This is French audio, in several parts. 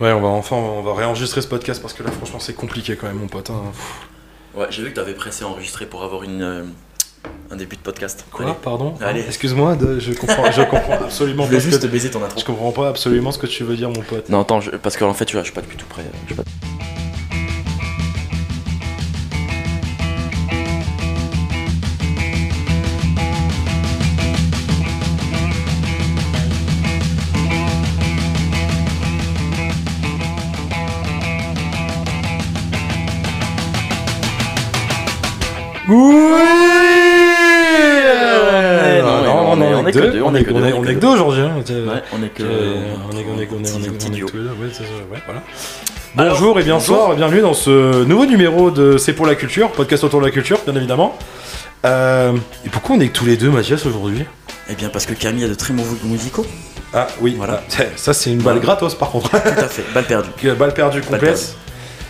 Ouais, on va enfin on va réenregistrer ce podcast parce que là, franchement, c'est compliqué quand même, mon pote. hein. Ouais, j'ai vu que t'avais pressé enregistrer pour avoir une, euh, un début de podcast. Quoi Allez. Pardon? Allez. Excuse-moi, de- je comprends, je comprends absolument Je voulais pas ce juste que- te baiser ton intro. Je comprends pas absolument ce que tu veux dire, mon pote. Non, attends, je- parce qu'en fait, tu vois, je suis pas du tout prêt. je suis pas- Oui non, Non, on est- que que deux, on est que deux, on est que deux aujourd'hui. on est que. Euh, on est, on est, on est, on voilà. Bonjour et bien bonjour. soir et bienvenue dans ce nouveau numéro de C'est pour la culture, podcast autour de la culture, bien évidemment. Euh, et pourquoi on est que tous les deux, Mathias, aujourd'hui? Eh bien, parce que Camille a de très mauvais goûts musicaux. Ah oui, Voilà. voilà. Ça, c'est une balle gratos par contre. Tout à fait, balle perdue. balle perdue complète.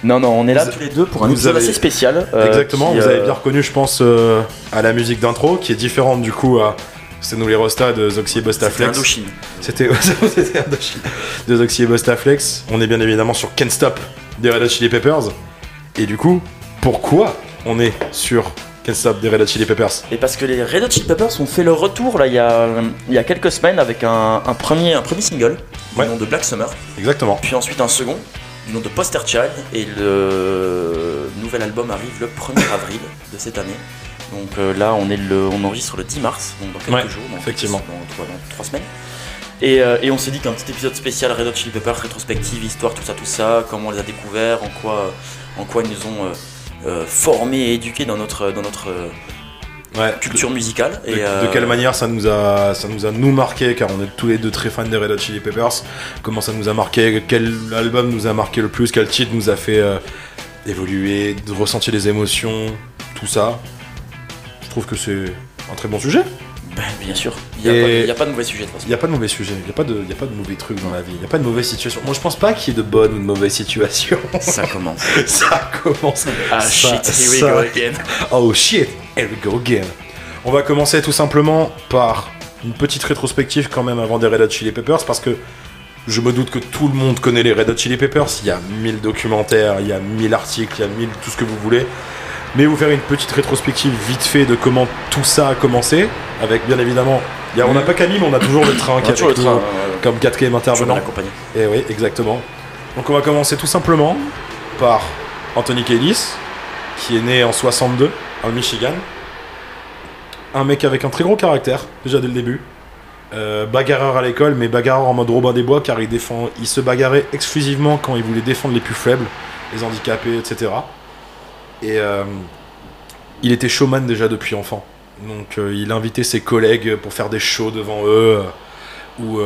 Non, non, on est là Vous- tous les deux pour un épisode avez- assez spécial. euh, Exactement, qui, vous euh, avez bien reconnu, je pense, euh, à la musique d'intro, qui est différente du coup à. C'est nous les Rostas de Zoxy et. Indochine. C'était c'était Indochine. de Zoxy et Bustaflex. On est bien évidemment sur Can't Stop des Red Hot Chili Peppers. Et du coup, pourquoi on est sur Can't Stop des Red Hot Chili Peppers? Et parce que les Red Hot Chili Peppers ont fait leur retour là il y a, il y a quelques semaines avec un, un premier, un premier single Ouais. nom de Black Summer, Exactement. puis ensuite un second du nom de Poster Child et le nouvel album arrive le 1er avril de cette année. Donc euh, là on est le, on enregistre le 10 mars, donc dans quelques Ouais, jours, donc effectivement. dans trois, dans trois semaines. Et, euh, et on s'est dit qu'un petit épisode spécial Red Hot Chili Peppers, rétrospective, histoire, tout ça, tout ça, comment on les a découverts, en quoi, en quoi ils nous ont euh, formés et éduqués dans notre, dans notre Ouais. culture musicale. De, et, de euh, quelle manière ça nous a ça nous a nous marqué car on est tous les deux très fans des Red Hot Chili Peppers. Comment ça nous a marqué Quel album nous a marqué le plus Quel titre nous a fait euh, évoluer, ressentir des émotions, tout ça. Je trouve que c'est un très bon sujet. Ben, bien sûr, il n'y a, pas de- il y a pas de mauvais sujet de Il n'y a pas de mauvais sujet, il n'y a, pas de- y a pas de mauvais trucs dans la vie, il n'y a pas de mauvaise situation. Moi je pense pas qu'il y ait de bonnes ou de mauvaises situations. Ça commence. ça commence. Ah Ça- shit, here we go again. Oh shit, here we go again. On va commencer tout simplement par une petite rétrospective quand même avant des Red Hot Chili Peppers parce que je me doute que tout le monde connaît les Red Hot Chili Peppers. Il y a mille documentaires, il y a mille articles, il y a mille tout ce que vous voulez. Mais vous faire une petite rétrospective vite fait de comment tout ça a commencé. Avec bien évidemment, il y a- on n'a pas Camille, mais on a toujours le train qui a est toujours le train. comme quatrième toujours intervenant. bien accompagné. Et oui, exactement. Donc on va commencer tout simplement par Anthony Kiedis, qui est né en 62 en Michigan. Un mec avec un très gros caractère, déjà dès le début. Euh, bagarreur à l'école, mais bagarreur en mode Robin des Bois, car il, défend, il se bagarrait exclusivement quand il voulait défendre les plus faibles, les handicapés, etc. Et euh, il était showman déjà depuis enfant. Donc euh, il invitait ses collègues pour faire des shows devant eux, où,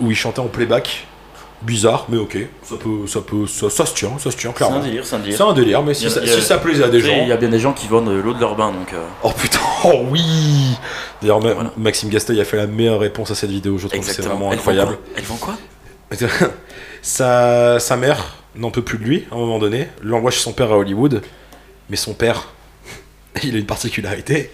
où il chantait en playback. Bizarre, mais ok, ça peut, ça peut, ça, ça se tient, ça se tient C'est un clairement. délire, c'est un délire. C'est un délire, mais si, a- ça, a- si ça plaisait à des sais, Il y gens. a bien des gens qui vendent de l'eau de leur bain, donc euh, Oh putain, oh oui D'ailleurs, Voilà. Maxime Gasteuil a fait la meilleure réponse à cette vidéo, je trouve que c'est exactement. vraiment incroyable. Vend Elles vend quoi? Sa, sa mère n'en peut plus de lui à un moment donné, l'envoie chez son père à Hollywood, mais son père, il a une particularité.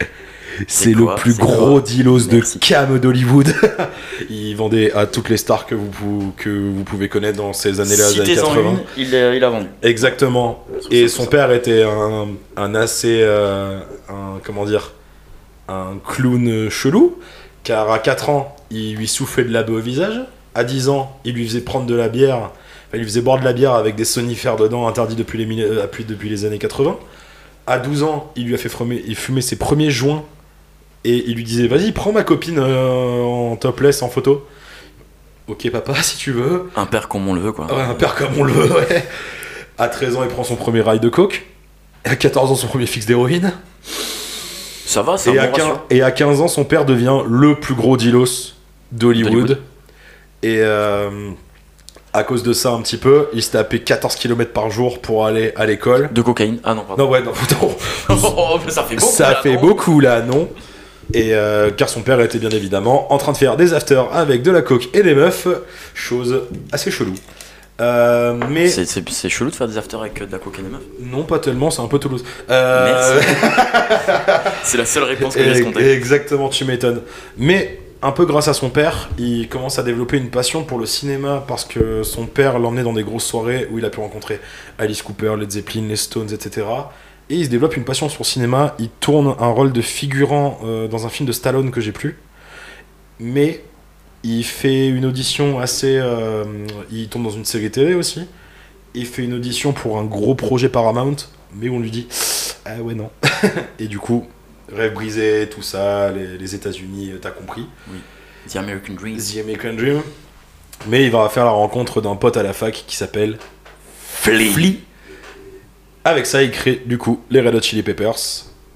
C'est le plus gros dealos de cam d'Hollywood. il vendait à toutes les stars que vous, pou- que vous pouvez connaître dans ces années-là, les années Citez-en 80. une, il, a- il a vendu. Exactement. Et son ça. père était un, un assez. euh, un, comment dire Un clown chelou. Car à 4 ans, il lui soufflait de la baie au visage. À 10 ans, il lui faisait prendre de la bière. Enfin, il lui faisait boire de la bière avec des sonifères dedans, interdits depuis les, euh, depuis, depuis les années 80. À 12 ans, il lui a fait fumer, il fumait ses premiers joints. Et il lui disait Vas-y, prends ma copine euh, en topless, en photo. Ok, papa, si tu veux. Un père comme on le veut, quoi. Ouais, un père comme on le veut, ouais. À 13 ans, il prend son premier rail de coke. À 14 ans, son premier fixe d'héroïne. Ça va, c'est Et, bon 15 ratio. et à 15 ans, son père devient le plus gros dealos d'Hollywood. Et euh, à cause de ça, un petit peu, il se tapait 14 km par jour pour aller à l'école. De cocaïne. Ah non, pardon. Non, ouais, non, non. Oh, ça fait beaucoup. ça là, fait non beaucoup là, non et euh, car son père était bien évidemment en train de faire des afters avec de la coke et des meufs, chose assez chelou. Euh, mais C'est- C'est c'est chelou de faire des afters avec euh, de la cocaïne et des meufs. non, pas tellement, c'est un peu Toulouse. Euh, C'est la seule réponse que j'ai escomptée. Exactement, tu m'étonnes. Mais un peu grâce à son père, il commence à développer une passion pour le cinéma parce que son père l'emmenait dans des grosses soirées où il a pu rencontrer Alice Cooper, Led Zeppelin, les Stones, etc. Et il se développe une passion sur le cinéma. Il tourne un rôle de figurant euh, dans un film de Stallone que j'ai plus. Mais il fait une audition assez. euh, il tombe dans une série télé aussi. Il fait une audition pour un gros projet Paramount. Mais on lui dit Ah ouais, non. Et du coup, rêve brisé, tout ça, les, les États-Unis, euh, t'as compris. The American Dream. The American Dream. Mais il va faire la rencontre d'un pote à la fac qui s'appelle Flea. Avec ça, il crée du coup les Red Hot Chili Peppers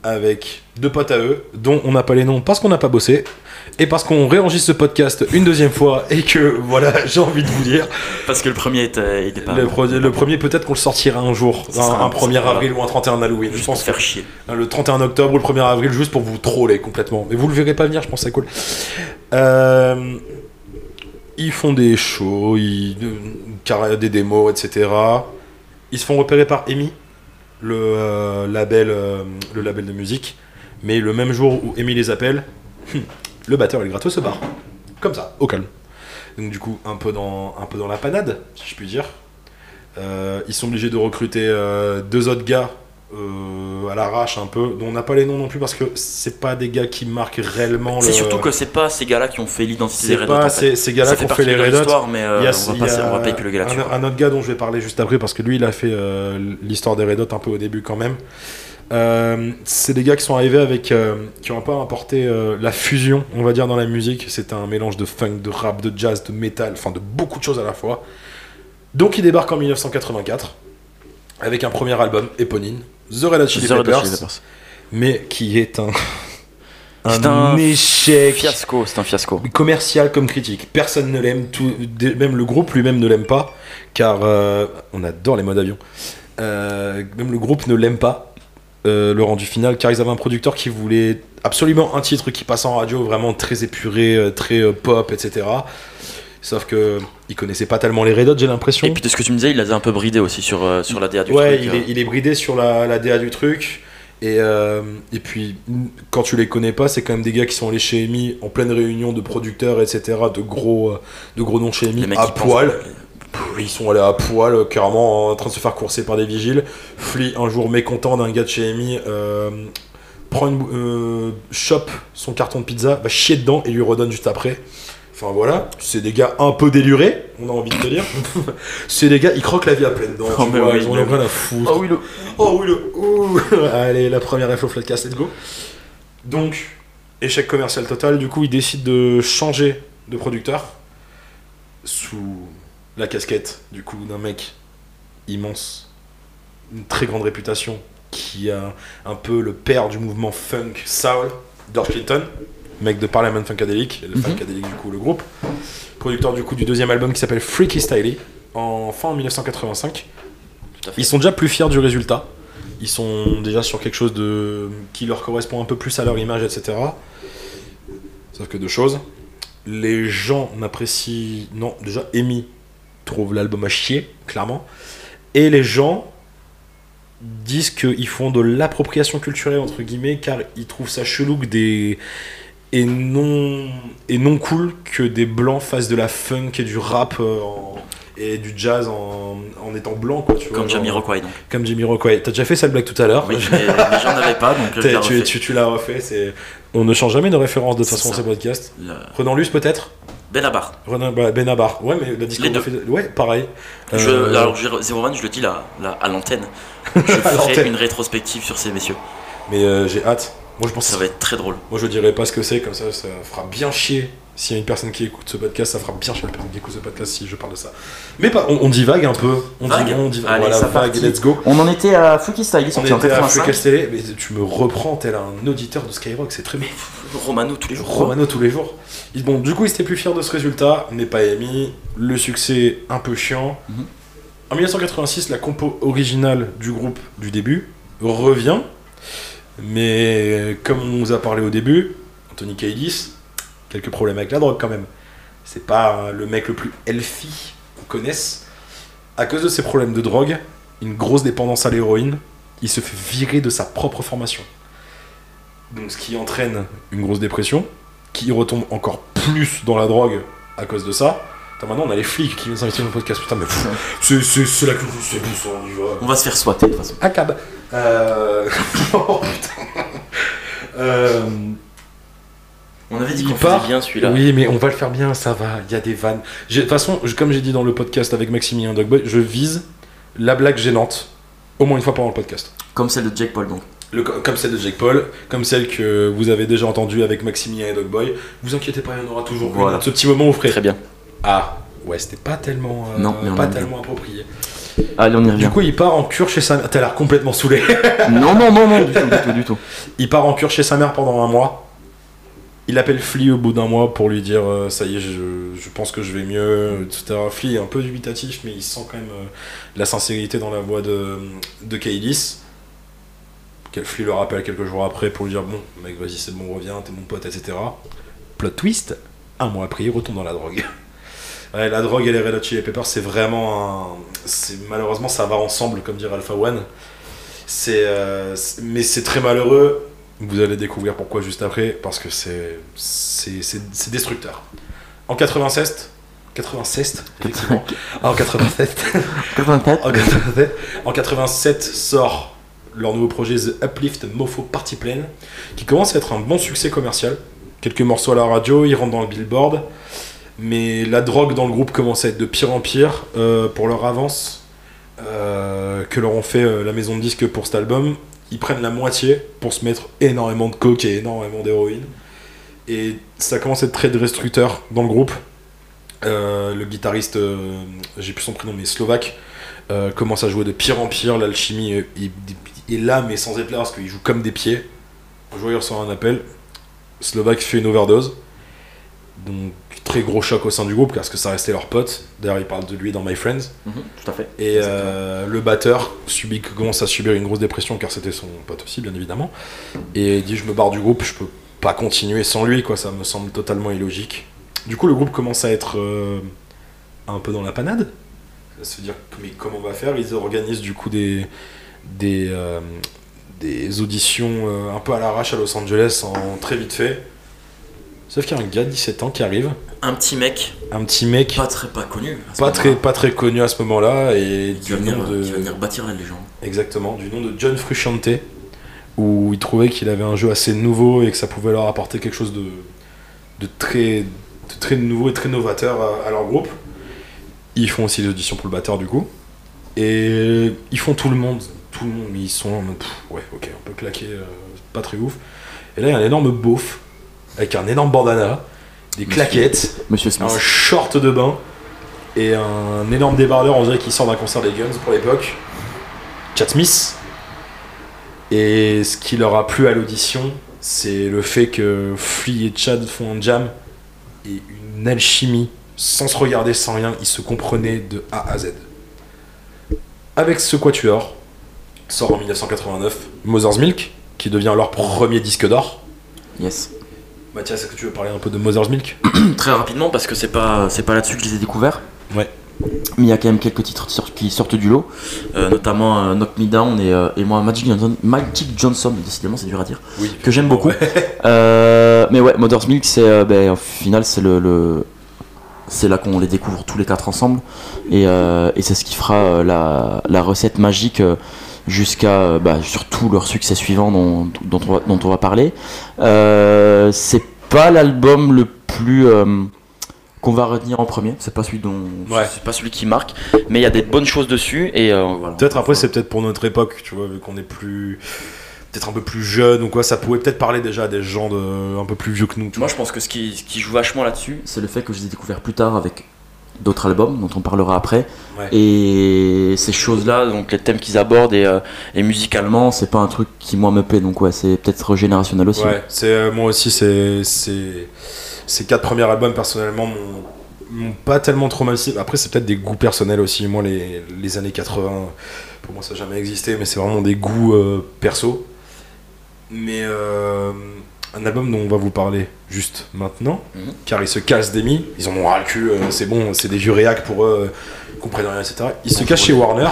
avec deux potes à eux dont on n'a pas les noms parce qu'on n'a pas bossé et parce qu'on réenregistre ce podcast une deuxième fois et que voilà, j'ai envie de vous dire, Parce que le premier était, était pas. le, pro- le premier peut-être qu'on le sortira un jour, un, sera- un 1er voilà. avril ou un 31 Halloween. Je Juste pour pense se faire chier. Hein, Le 31 octobre ou le 1er avril, juste pour vous troller complètement. Mais vous le verrez pas venir, je pense que c'est cool. Euh, ils font des shows, ils, euh, des démos, etc. Ils se font repérer par EMI, le, euh, label, euh, le label de musique. Mais le même jour où EMI les appelle, le batteur et le gratteux se barrent. Comme ça, au calme. Donc du coup, un peu dans, la panade, si je puis dire. Euh, ils sont obligés de recruter deux autres gars euh, à l'arrache un peu, dont on n'a pas les noms non plus parce que c'est pas des gars qui marquent réellement C'est le... surtout que c'est pas ces gars-là qui ont fait l'identité des c'est Red Hot. en pas fait. ces, gars-là qui ont fait les Red Hot. mais euh, a- on va y pas, a on va pas épiloguer là-dessus. un, un autre gars dont je vais parler juste après parce que lui il a fait euh, l'histoire des Red Hot un peu au début quand même. Euh, c'est des gars qui sont arrivés avec qui ont un peu apporté la fusion on va dire dans la musique c'était un mélange de funk de rap de jazz de métal enfin de beaucoup de choses à la fois donc ils débarquent en 1984 avec un premier album éponyme The Red Hot Chili Peppers. mais qui est un un un échec Fiasco, c'est un fiasco. commercial comme critique. Personne ne l'aime, tout, même le groupe lui-même ne l'aime pas, car euh, on adore les modes avion. Euh, même le groupe ne l'aime pas, euh, le rendu final, car ils avaient un producteur qui voulait absolument un titre qui passe en radio, vraiment très épuré, euh, très pop, etc. Sauf que il connaissait pas tellement les Red Hot, j'ai l'impression. Et puis de ce que tu me disais, il les a un peu bridés aussi sur, euh, sur la DA du ouais, truc. il, euh. il est bridé sur la, la DA du truc. Et, euh, et puis, quand tu les connais pas, c'est quand même des gars qui sont allés chez EMI en pleine réunion de producteurs, etc., de gros, de gros noms chez EMI, à pensent- poil. Ils sont allés à poil, carrément en train de se faire courser par des vigiles. Flea, un jour mécontent d'un gars de chez EMI, euh, prend une, euh, chope son carton de pizza, va chier dedans et lui redonne juste après. Enfin voilà, c'est des gars un peu délurés, on a envie de te dire. c'est des gars, ils croquent la vie à pleines dents, Oh, tu mais vois, oui, ils ont rien à foutre. Oh oui, le. Oh oui, le. ouh. Allez, la première au Floodcast, let's go. Donc, échec commercial total, du coup, il décide de changer de producteur sous la casquette, du coup, d'un mec immense, une très grande réputation, qui a un peu le père du mouvement funk soul, George Clinton, mec de Parliament Funkadelic, le Mhm. Funkadelic, du coup, le groupe, producteur du coup du deuxième album qui s'appelle Freaky Styley, en fin 1985. Tout à fait. Ils sont déjà plus fiers du résultat. Ils sont déjà sur quelque chose de qui leur correspond un peu plus à leur image, etc. Sauf que deux choses. Les gens n'apprécient. Non, déjà, Amy trouve l'album à chier, clairement. Et les gens disent qu'ils font de l'appropriation culturelle, entre guillemets, car ils trouvent ça chelou que des. Et non, et non cool que des blancs fassent de la funk et du rap euh, en- et du jazz en, en étant blanc, quoi, tu vois. Comme Jamiroquai donc. comme Jimmy Rockway. T'as déjà fait cette blague tout à l'heure. Oui, mais, mais j'en avais pas donc je tu, refait. tu, tu l'as refait. C'est... On ne change jamais de référence de toute façon ça. ces podcasts. Le- Renan Luce peut-être? Benabar. Renan bah, Benabar. Ouais, mais la discographie. de- Ouais, pareil. Je, Euh, alors, Zero One, je le dis là, là à l'antenne. Je ferai une rétrospective sur ces messieurs. Mais euh, j'ai hâte. Moi je pense. Ça va être très drôle. Moi je dirais pas ce que c'est, comme ça ça fera bien chier. S'il y a une personne qui écoute ce podcast, ça fera bien chier la personne qui écoute ce podcast si je parle de ça. Mais pas, on, on divague un peu. On Vague. dit, on dit Allez, voilà, ça vague, let's go. On en était à Freaky Style, On en était à 85. Freak Télé, mais tu me reprends tel un auditeur de Skyrock, c'est très bien. Romano tous les jours. Romano tous les jours. Bon, du coup, ils étaient plus fiers de ce résultat, mais pas émis. Le succès un peu chiant. Mhm. En 1986, la compo originale du groupe du début revient. Mais comme on nous a parlé au début, Anthony Kiedis, quelques problèmes avec la drogue quand même. C'est pas euh, le mec le plus healthy qu'on connaisse. À cause de ses problèmes de drogue, une grosse dépendance à l'héroïne, il se fait virer de sa propre formation. Donc ce qui entraîne une grosse dépression, qui retombe encore plus dans la drogue à cause de ça. Maintenant, on a les flics qui viennent s'investir dans le podcast. Putain, mais c'est- la culture, c'est bon, ça, on y va. On va se faire swatter de toute façon. À cab. Euh... oh, putain. Euh, On avait dit qu'on faisait bien celui-là. Oui, mais on va le faire bien, ça va. Il y a des vannes. De toute façon, comme j'ai dit dans le podcast avec Maximilien Dogboy, je vise la blague gênante au moins une fois pendant le podcast. Comme celle de Jake Paul donc. Le- comme celle de Jake Paul, comme celle que vous avez déjà entendue avec Maximilien et Dogboy. Vous inquiétez pas, il y en aura toujours Voilà. une. Ce petit moment vous ferez. Très bien. Ah, ouais, c'était pas tellement, euh, Non, mais on pas tellement approprié. Allez, on y Du revient. coup, il part en cure chez sa mère. T'as l'air complètement saoulé. non, non, non, non, du tout, du tout, du tout. Il part en cure chez sa mère pendant un mois. Il appelle Flea au bout d'un mois pour lui dire euh, ça y est, je, je pense que je vais mieux, etc. Flea est un peu dubitatif, mais il sent quand même euh, la sincérité dans la voix de, de Kailis. Flea le rappelle quelques jours après pour lui dire bon, mec, vas-y, c'est bon, reviens, t'es mon pote, etc. Plot twist, un mois après, il retourne dans la drogue. Ouais, la drogue et les Red Hot Chili Peppers, c'est vraiment un. c'est- Malheureusement, ça va ensemble, comme dirait Alpha One. C'est, euh, mais c'est très malheureux. Vous allez découvrir pourquoi juste après, parce que c'est, c'est, destructeur. En 96, 96, effectivement. en 87, 84. en 87, en 87 sort leur nouveau projet The Uplift Mofo Party Plane, qui commence à être un bon succès commercial. Quelques morceaux à la radio, ils rentrent dans le billboard, mais la drogue dans le groupe commence à être de pire en pire euh, pour leur avance euh, que leur ont fait euh, la maison de disques pour cet album. Ils prennent la moitié pour se mettre énormément de coke et énormément d'héroïne. Et ça commence à être très destructeur dans le groupe. Le guitariste, j'ai plus son prénom, mais slovaque, commence à jouer de pire en pire. L'alchimie est, là, mais sans être là, parce qu'il joue comme des pieds. Jour, il reçoit un appel. Slovaque fait une overdose. Très gros choc au sein du groupe, parce que ça restait leur pote. D'ailleurs, il parle de lui dans My Friends. Mhm, tout à fait. Et euh, le batteur subit, commence à subir une grosse dépression, car c'était son pote aussi, bien évidemment. Et il dit Je me barre du groupe, je peux pas continuer sans lui, quoi. Ça me semble totalement illogique. Du coup, le groupe commence à être euh, un peu dans la panade. À se dire mais comment on va faire? Ils organisent du coup des des, euh, des auditions un peu à l'arrache à Los Angeles en très vite fait. Sauf qu'il y a un gars de 17 ans qui arrive, Un petit mec, un petit mec pas très pas connu. pas très pas très connu à ce moment-là et Qui du va, venir, nom de qui va venir bâtir la légende. exactement du nom de John Frusciante où il trouvait qu'il avait un jeu assez nouveau et que ça pouvait leur apporter quelque chose de, de très de très nouveau et très novateur à, à leur groupe. Ils font aussi les auditions pour le batteur du coup et ils font tout le monde tout le monde mais ils sont en mode, pff, ouais ok on peut claquer euh, pas très ouf et là il y a un énorme beauf avec un énorme bandana des claquettes Monsieur un short de bain et un énorme débardeur, on dirait qu'il sort d'un concert des Guns pour l'époque. Chad Smith. Et ce qui leur a plu à l'audition, c'est le fait que Flea et Chad font un jam et une alchimie sans se regarder, sans rien, ils se comprenaient de A à Z. Avec ce quatuor, sort en 1989 Mother's Milk, qui devient leur premier disque d'or. Yes. Mathias, est-ce que tu veux parler un peu de Mother's Milk Très rapidement parce que c'est pas c'est pas là-dessus que je les ai découverts. Ouais. Mais il y a quand même quelques titres qui sortent- du lot, Euh, notamment euh, Knock Me Down et, euh, et moi Magic Johnson. Magic Johnson, décidément c'est dur à dire, Oui. que j'aime beaucoup. Mais ouais, Mother's Milk, c'est ben, au final c'est le, le- c'est là qu'on les découvre tous les quatre ensemble et, euh, et c'est ce qui fera euh, la, la recette magique jusqu'à euh, bah, surtout leur succès suivant dont, dont, on, va, dont on va parler. Euh, c'est pas l'album le plus euh, qu'on va retenir en premier. C'est pas celui dont Ouais. c'est pas celui qui marque, mais il y a des bonnes choses dessus et euh, voilà. Peut-être après, c'est peut-être pour notre époque, tu vois, vu qu'on est plus. Peut-être un peu plus jeune ou quoi, ça pouvait peut-être parler déjà à des gens de, un peu plus vieux que nous. Moi, vois. je pense que ce qui, ce qui joue vachement là-dessus, c'est le fait que je les ai découverts plus tard avec d'autres albums dont on parlera après. Ouais. Et ces choses-là, donc les thèmes qu'ils abordent et, euh, et musicalement, c'est pas un truc qui moi me plaît. Donc ouais, c'est peut-être générationnel aussi. Ouais, c'est, euh, moi aussi, c'est, ces quatre premiers albums, personnellement, m'ont, m'ont pas tellement traumatisé. Après, c'est peut-être des goûts personnels aussi. Moi, les, les années 80, pour moi, ça n'a jamais existé, mais c'est vraiment des goûts euh, perso. Mais euh, un album dont on va vous parler juste maintenant, Mhm. car ils se cassent des mi, ils en ont ras le cul, euh, c'est bon, c'est des vieux réacs pour eux, euh, ils comprennent rien, etc. Ils se cachent chez. Warner,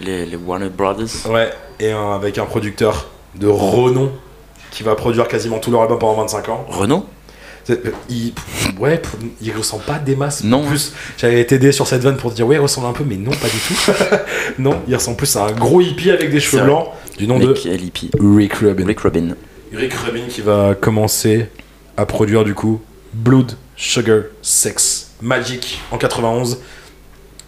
Les, les Warner Brothers. ouais, et un- avec un producteur de renom qui va produire quasiment tout leur album pendant 25 ans. Renault C'est- euh, Il, ouais, il ressemble pas à des masses. Non. En plus, j'avais été aidé sur cette vanne pour te dire, ouais, il ressemble un peu, mais non, pas du tout. non, il ressemble plus à un gros hippie avec des cheveux blancs, du nom de LP. Rick Rubin. Rick Rubin. Rick Rubin qui va commencer à produire du coup Blood, Sugar, Sex, Magic en 91.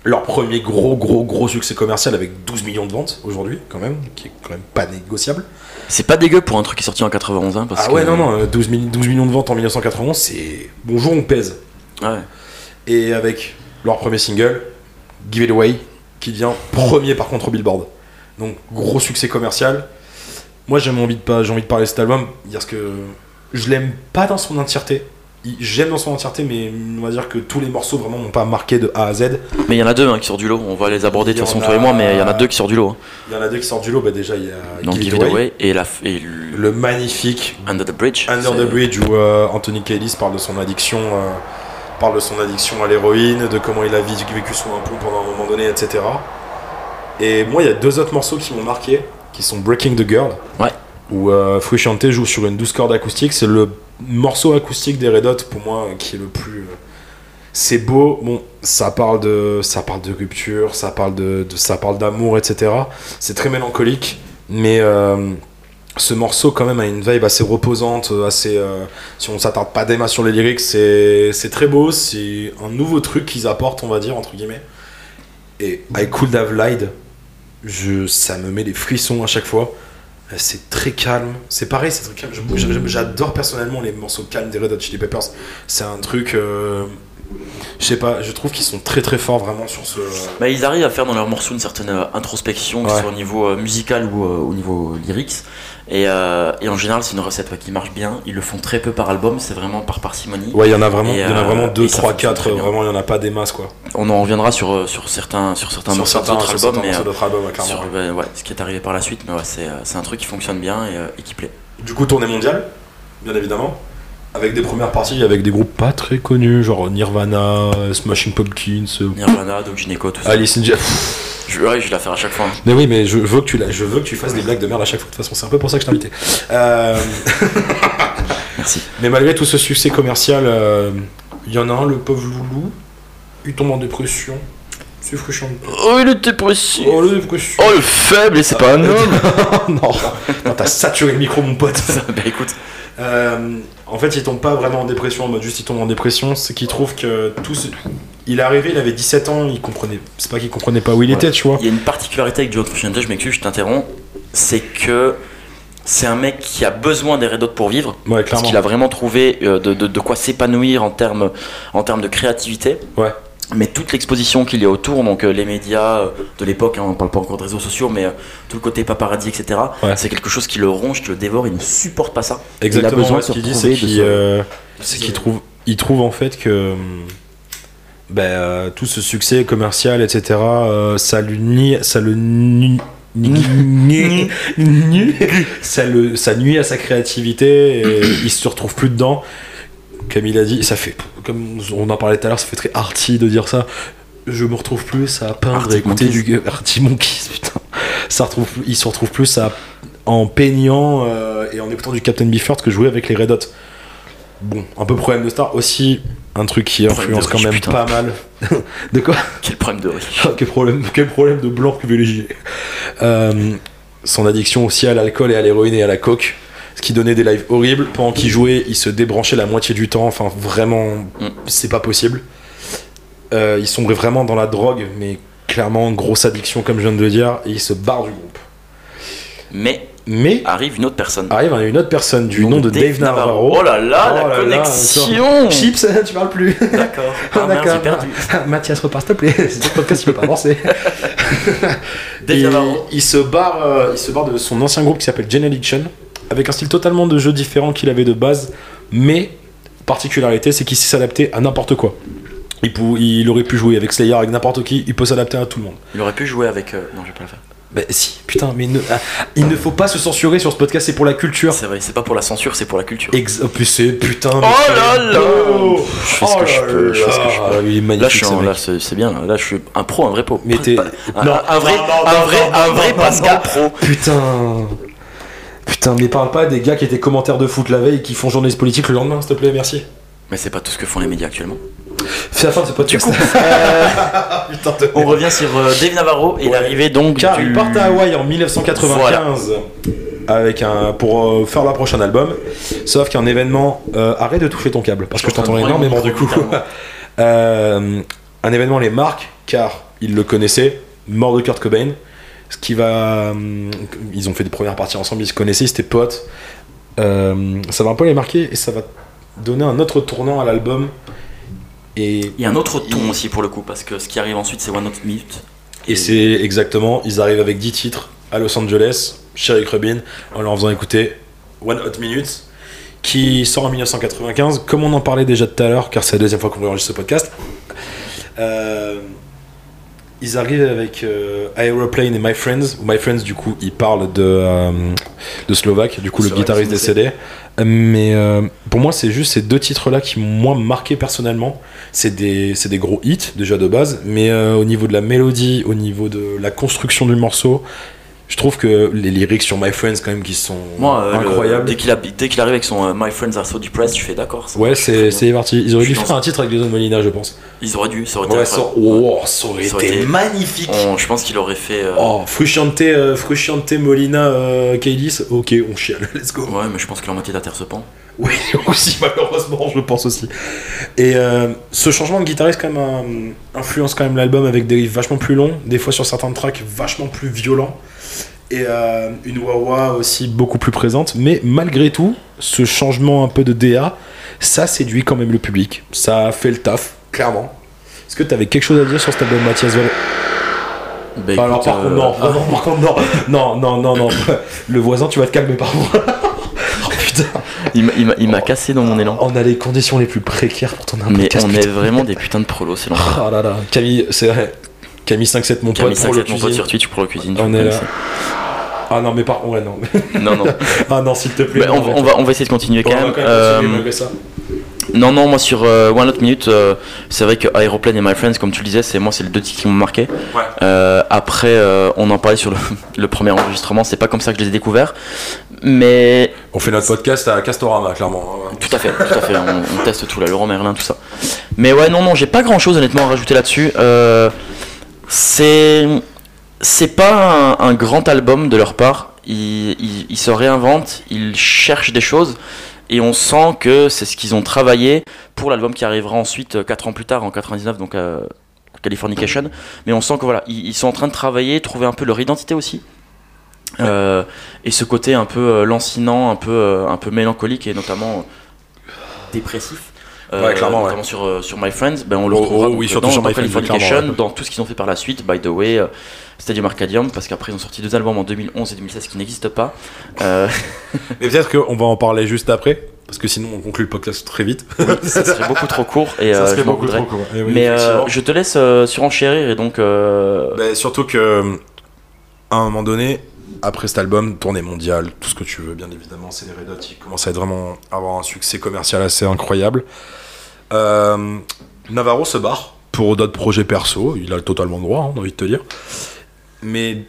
Leur premier gros, gros, gros succès commercial avec 12 millions de ventes aujourd'hui, quand même, qui est quand même pas négociable. C'est pas dégueu pour un truc qui est sorti en 91. Hein, parce ah ouais, que- non, non, euh, 12, mi- 12 millions de ventes en 1991, c'est. Bonjour, on pèse. Ouais. Et avec leur premier single, Give It Away, qui devient premier par contre au Billboard. Donc gros succès commercial. Moi j'ai envie de pas, j'ai envie de parler de cet album parce que je l'aime pas dans son entièreté. J'aime dans son entièreté, mais on va dire que tous les morceaux vraiment m'ont pas marqué de A à Z. Mais il y en a deux hein, qui sortent du lot. On va les aborder de toute façon, toi et moi, mais il y en a deux qui sortent du lot. hein. Il y en a deux qui sortent du lot. Bah déjà il y a Donc Give, It Away, Away et, la, et le- le magnifique Under the Bridge. Under the Bridge où euh, Anthony Kiedis parle de son addiction, euh, parle de son addiction à l'héroïne, de comment il a vécu sous un pont pendant un moment donné, etc. Et moi, il y a deux autres morceaux qui m'ont marqué, qui sont Breaking the Girl, Ouais. où euh, joue sur une douce corde acoustique. C'est le morceau acoustique des Red Hot pour moi qui est le plus. euh, c'est beau, bon, ça parle de, ça parle de rupture, ça parle de, de- ça parle d'amour, etc. C'est très mélancolique, mais euh, ce morceau quand même a une vibe assez reposante, assez. euh, si on s'attarde pas masses sur les lyrics, c'est c'est très beau, c'est un nouveau truc qu'ils apportent, on va dire entre guillemets. Et I Could Have Lied, je, ça me met des frissons à chaque fois. Euh, C'est très calme. C'est pareil, c'est très calme. J'adore personnellement les morceaux calmes des Red Hot Chili Peppers. C'est un truc. euh, je sais pas, je trouve qu'ils sont très très forts vraiment sur ce. Bah, ils arrivent à faire dans leurs morceaux une certaine euh, introspection, que ce soit au niveau musical ou euh, au niveau lyrics. Et, euh, et en général, c'est une recette ouais, qui marche bien. Ils le font très peu par album, c'est vraiment par parcimonie. Ouais, il y en a vraiment, il y en a vraiment 2, et ça 3, fonctionne 4. très bien. Vraiment, il y en a pas des masses quoi. On en reviendra sur, euh, sur certains, sur certains Sur certains, d'autres albums, mais albums, ouais, clairement. sur, ouais, ouais, ce qui est arrivé par la suite. Mais ouais, c'est euh, c'est un truc qui fonctionne bien et, et qui plaît. Du coup, tournée mondiale, bien évidemment. Avec des premières parties, avec des groupes pas très connus, genre Nirvana, Smashing Pumpkins, Nirvana, Doc Gineco, tout ça. Alice in. Je, ouais, je vais la faire à chaque fois. hein. Mais oui, mais je veux que tu, la- je veux que tu fasses des blagues de merde à chaque fois. De toute façon, c'est un peu pour ça que je t'ai invité. Euh, Merci. mais malgré tout ce succès commercial, euh, il y en a un, le pauvre Loulou, il tombe en dépression. C'est frustrant. Oh, il était précis. Oh, la dépression. Oh, le faible, et c'est pas un homme. non, non t'as saturé le micro, mon pote. bah écoute, Euh, en fait, il tombe pas vraiment en dépression, en mode juste il tombe en dépression, c'est qu'il trouve que tout ce... Il est arrivé, il avait 17 ans, il comprenait... C'est pas qu'il comprenait pas où il Ouais. était, tu vois. il y a une particularité avec Joe Frusciante, je m'excuse, je t'interromps. C'est que c'est un mec qui a besoin des Red Hot pour vivre. Ouais, Parce qu'il a vraiment trouvé euh, de, de- de quoi s'épanouir en termes, en termes de créativité. Ouais. Mais toute l'exposition qu'il y a autour, donc euh, les médias euh, de l'époque, hein, on parle pas encore de réseaux sociaux, mais tout le côté paparazzi, etc., Ouais. c'est quelque chose qui le ronge, qui le dévore, il ne supporte pas ça. Exactement, il a besoin ouais, de ce qu'il dit, qu'il euh, c'est qu'il trouve, il trouve en fait que hum, ben, euh, tout ce succès commercial, etc., euh, ça lui nie, ça le nu- ça le, ça nuit à sa créativité et il se retrouve plus dedans. Comme il a dit, ça fait, comme on en parlait tout à l'heure, ça fait très arty de dire ça. Je me retrouve plus à peindre et écouter Monkeys. du Arctic Monkeys, putain. Ça retrouve, il se retrouve plus à, en peignant euh, et en écoutant du Captain Beefheart que jouer avec les Red Hot. Bon, un peu problème de star. Aussi, un truc qui influence quand riche, même putain. pas mal. de quoi Quel problème de riche. quel, problème, quel problème de blanc privilégié. Euh, son addiction aussi à l'alcool et à l'héroïne et à la coke. Ce qui donnait des lives horribles. Pendant qu'il jouait, il se débranchait la moitié du temps. Enfin, vraiment, Mm. c'est pas possible. Euh, il sombrait vraiment dans la drogue, mais clairement, grosse addiction, comme je viens de le dire. Et il se barre du groupe. Mais Mais arrive une autre personne. arrive une autre personne du nom de Dave Navarro. Oh là là, Oh la là là, connexion Chips, tu parles plus. D'accord. Ah, j'ai perdu. Mathias, repars s'il te plaît. C'est ton podcast, tu peux pas avancer. Dave Et Navarro. il se barre, euh, il se barre de son ancien groupe qui s'appelle Gen Addiction, avec un style totalement de jeu différent qu'il avait de base, mais particularité, c'est qu'il sait s'adapter à n'importe quoi. Il, il aurait pu jouer avec Slayer, avec n'importe qui, il peut s'adapter à tout le monde. Il aurait pu jouer avec. euh, Non, je vais pas le faire. Bah si, putain, mais ne- ah, il ne faut pas se censurer sur ce podcast, c'est pour la culture. C'est vrai, c'est pas pour la censure, c'est pour la culture. Ex oh, c'est putain. mais Oh là là. Je fais ce que je peux, je fais ce que je là peux. là, Il est magnifique. Là, c'est bien. Là, je suis un pro, un vrai pro. Mais t'es- Non, un vrai, un vrai, un vrai Pascal pro. Putain. Putain, mais parle pas des gars qui étaient commentaires de foot la veille et qui font journaliste politique le lendemain, s'il te plaît, merci. Mais c'est pas tout ce que font les médias actuellement. C'est la fin de ce podcast. Du coup, Putain de on revient sur euh, Dave Navarro et Ouais. l'arrivée donc Car du... il part à Hawaï en 1995 avec un, pour euh, faire leur prochain album. Sauf qu'un événement. euh, arrête de toucher ton câble parce que je t'entends énormément du coup. Euh, un événement les marque car ils le connaissaient, mort de Kurt Cobain. Ce qui va. Ils ont fait des premières parties ensemble, ils se connaissaient, ils étaient potes. Euh, ça va un peu les marquer et ça va donner un autre tournant à l'album. Et Il y a un autre ton aussi pour le coup, parce que ce qui arrive ensuite c'est One Hot Minute. Et c'est exactement, ils arrivent avec 10 titres à Los Angeles, chez Rick Rubin, en leur faisant écouter One Hot Minute, qui sort en 1995, comme on en parlait déjà tout à l'heure, car c'est la deuxième fois qu'on enregistre ce podcast. Euh, ils arrivent avec euh, Aeroplane et My Friends. My Friends, du coup, ils parlent de, euh, de Slovaque, du coup, le guitariste décédé. Mais euh, pour moi, c'est juste ces deux titres-là qui m'ont moi marqué personnellement. C'est des, des gros hits déjà de base, mais euh, au niveau de la mélodie, au niveau de la construction du morceau, je trouve que les lyrics sur My Friends, quand même, qui sont Moi, euh, le- incroyables. dès qu'il arrive avec son euh, My Friends Are So Depressed, tu fais d'accord. Ouais, c'est parti. Ils auraient Je dû faire un titre avec Jason Molina, je pense. Ils auraient dû, ça aurait été ça, oh, ça aurait Ça été été- magnifique. On- je pense qu'il aurait fait. euh, Oh, Frusciante, Frusciante Molina, Kailis, ok, on chiale, let's go. Ouais, mais je pense que la moitié de la Terre se pend. Oui, aussi, malheureusement, je pense aussi. Et euh, ce changement de guitariste, quand même, euh, influence quand même l'album avec des riffs vachement plus longs, des fois sur certains tracks vachement plus violents, et euh, une wah aussi beaucoup plus présente. Mais malgré tout, ce changement un peu de DA, ça séduit quand même le public. Ça fait le taf, clairement. Est-ce que tu avais quelque chose à dire sur cet album, Mathias Vallée Bah, Alors, par euh, contre, non, ah, non, par contre, non, non, non, non, non. Le voisin, tu vas te calmer, par contre. oh putain. il m'a- cassé dans mon élan. On a les conditions les plus précaires pour tourner un Mais podcast. on putain. est vraiment des putains de prolos, c'est l'enfer. Ah là là, Camille, c'est vrai. Camille 57, mon Camille pote, pour le 57, mon pote sur Twitch pour le cuisine. On tu est là. Ah non, mais par ouais, non. Non, non. ah non, s'il te plaît. Bah, non, on, va, on, va, on va essayer de continuer Bon, quand on va même. quand même Euh, ça. Non, non, moi sur euh, One Hot Minute, euh, c'est vrai que Aeroplane et My Friends, comme tu le disais, c'est moi, c'est les deux titres qui m'ont marqué. Ouais. Euh, après, euh, on en parlait sur le, le premier enregistrement, c'est pas comme ça que je les ai découverts. Mais On fait notre podcast à Castorama, clairement. Tout à fait, tout à fait. On, on teste tout là, Laurent Merlin, tout ça. Mais ouais, non, non, j'ai pas grand chose honnêtement à rajouter là-dessus. Euh, c'est, c'est pas un, un grand album de leur part. Ils, ils- ils se réinventent, ils cherchent des choses. Et on sent que c'est ce qu'ils ont travaillé pour l'album qui arrivera ensuite 4 ans plus tard, en 99, donc euh, Californication. Mais on sent que voilà, ils, ils sont en train de travailler, trouver un peu leur identité aussi. Euh, et ce côté un peu euh, lancinant, un peu, euh, un peu mélancolique et notamment euh, dépressif. Euh, Ouais, clairement, notamment sur, euh, sur My Friends, ben on le Oh, retrouvera oh, oui, dans, sur My Friends, dans tout ce qu'ils ont fait par la suite, By the Way, euh, Stadium Arcadium, parce qu'après ils ont sorti deux albums en 2011 et 2016 qui n'existent pas. Mais peut-être qu'on va en parler juste après, parce que sinon on conclut le podcast très vite. ça serait beaucoup trop court et Ça euh, serait je beaucoup trop court. Eh oui, Mais euh, je te laisse euh, surenchérir et donc Bah, surtout que à un moment donné, après cet album, tournée mondiale, tout ce que tu veux, bien évidemment, c'est les Red Hot qui commencent à être vraiment à avoir un succès commercial assez incroyable. Euh, Navarro se barre pour d'autres projets perso, il a totalement le droit, hein, envie de te dire. Mais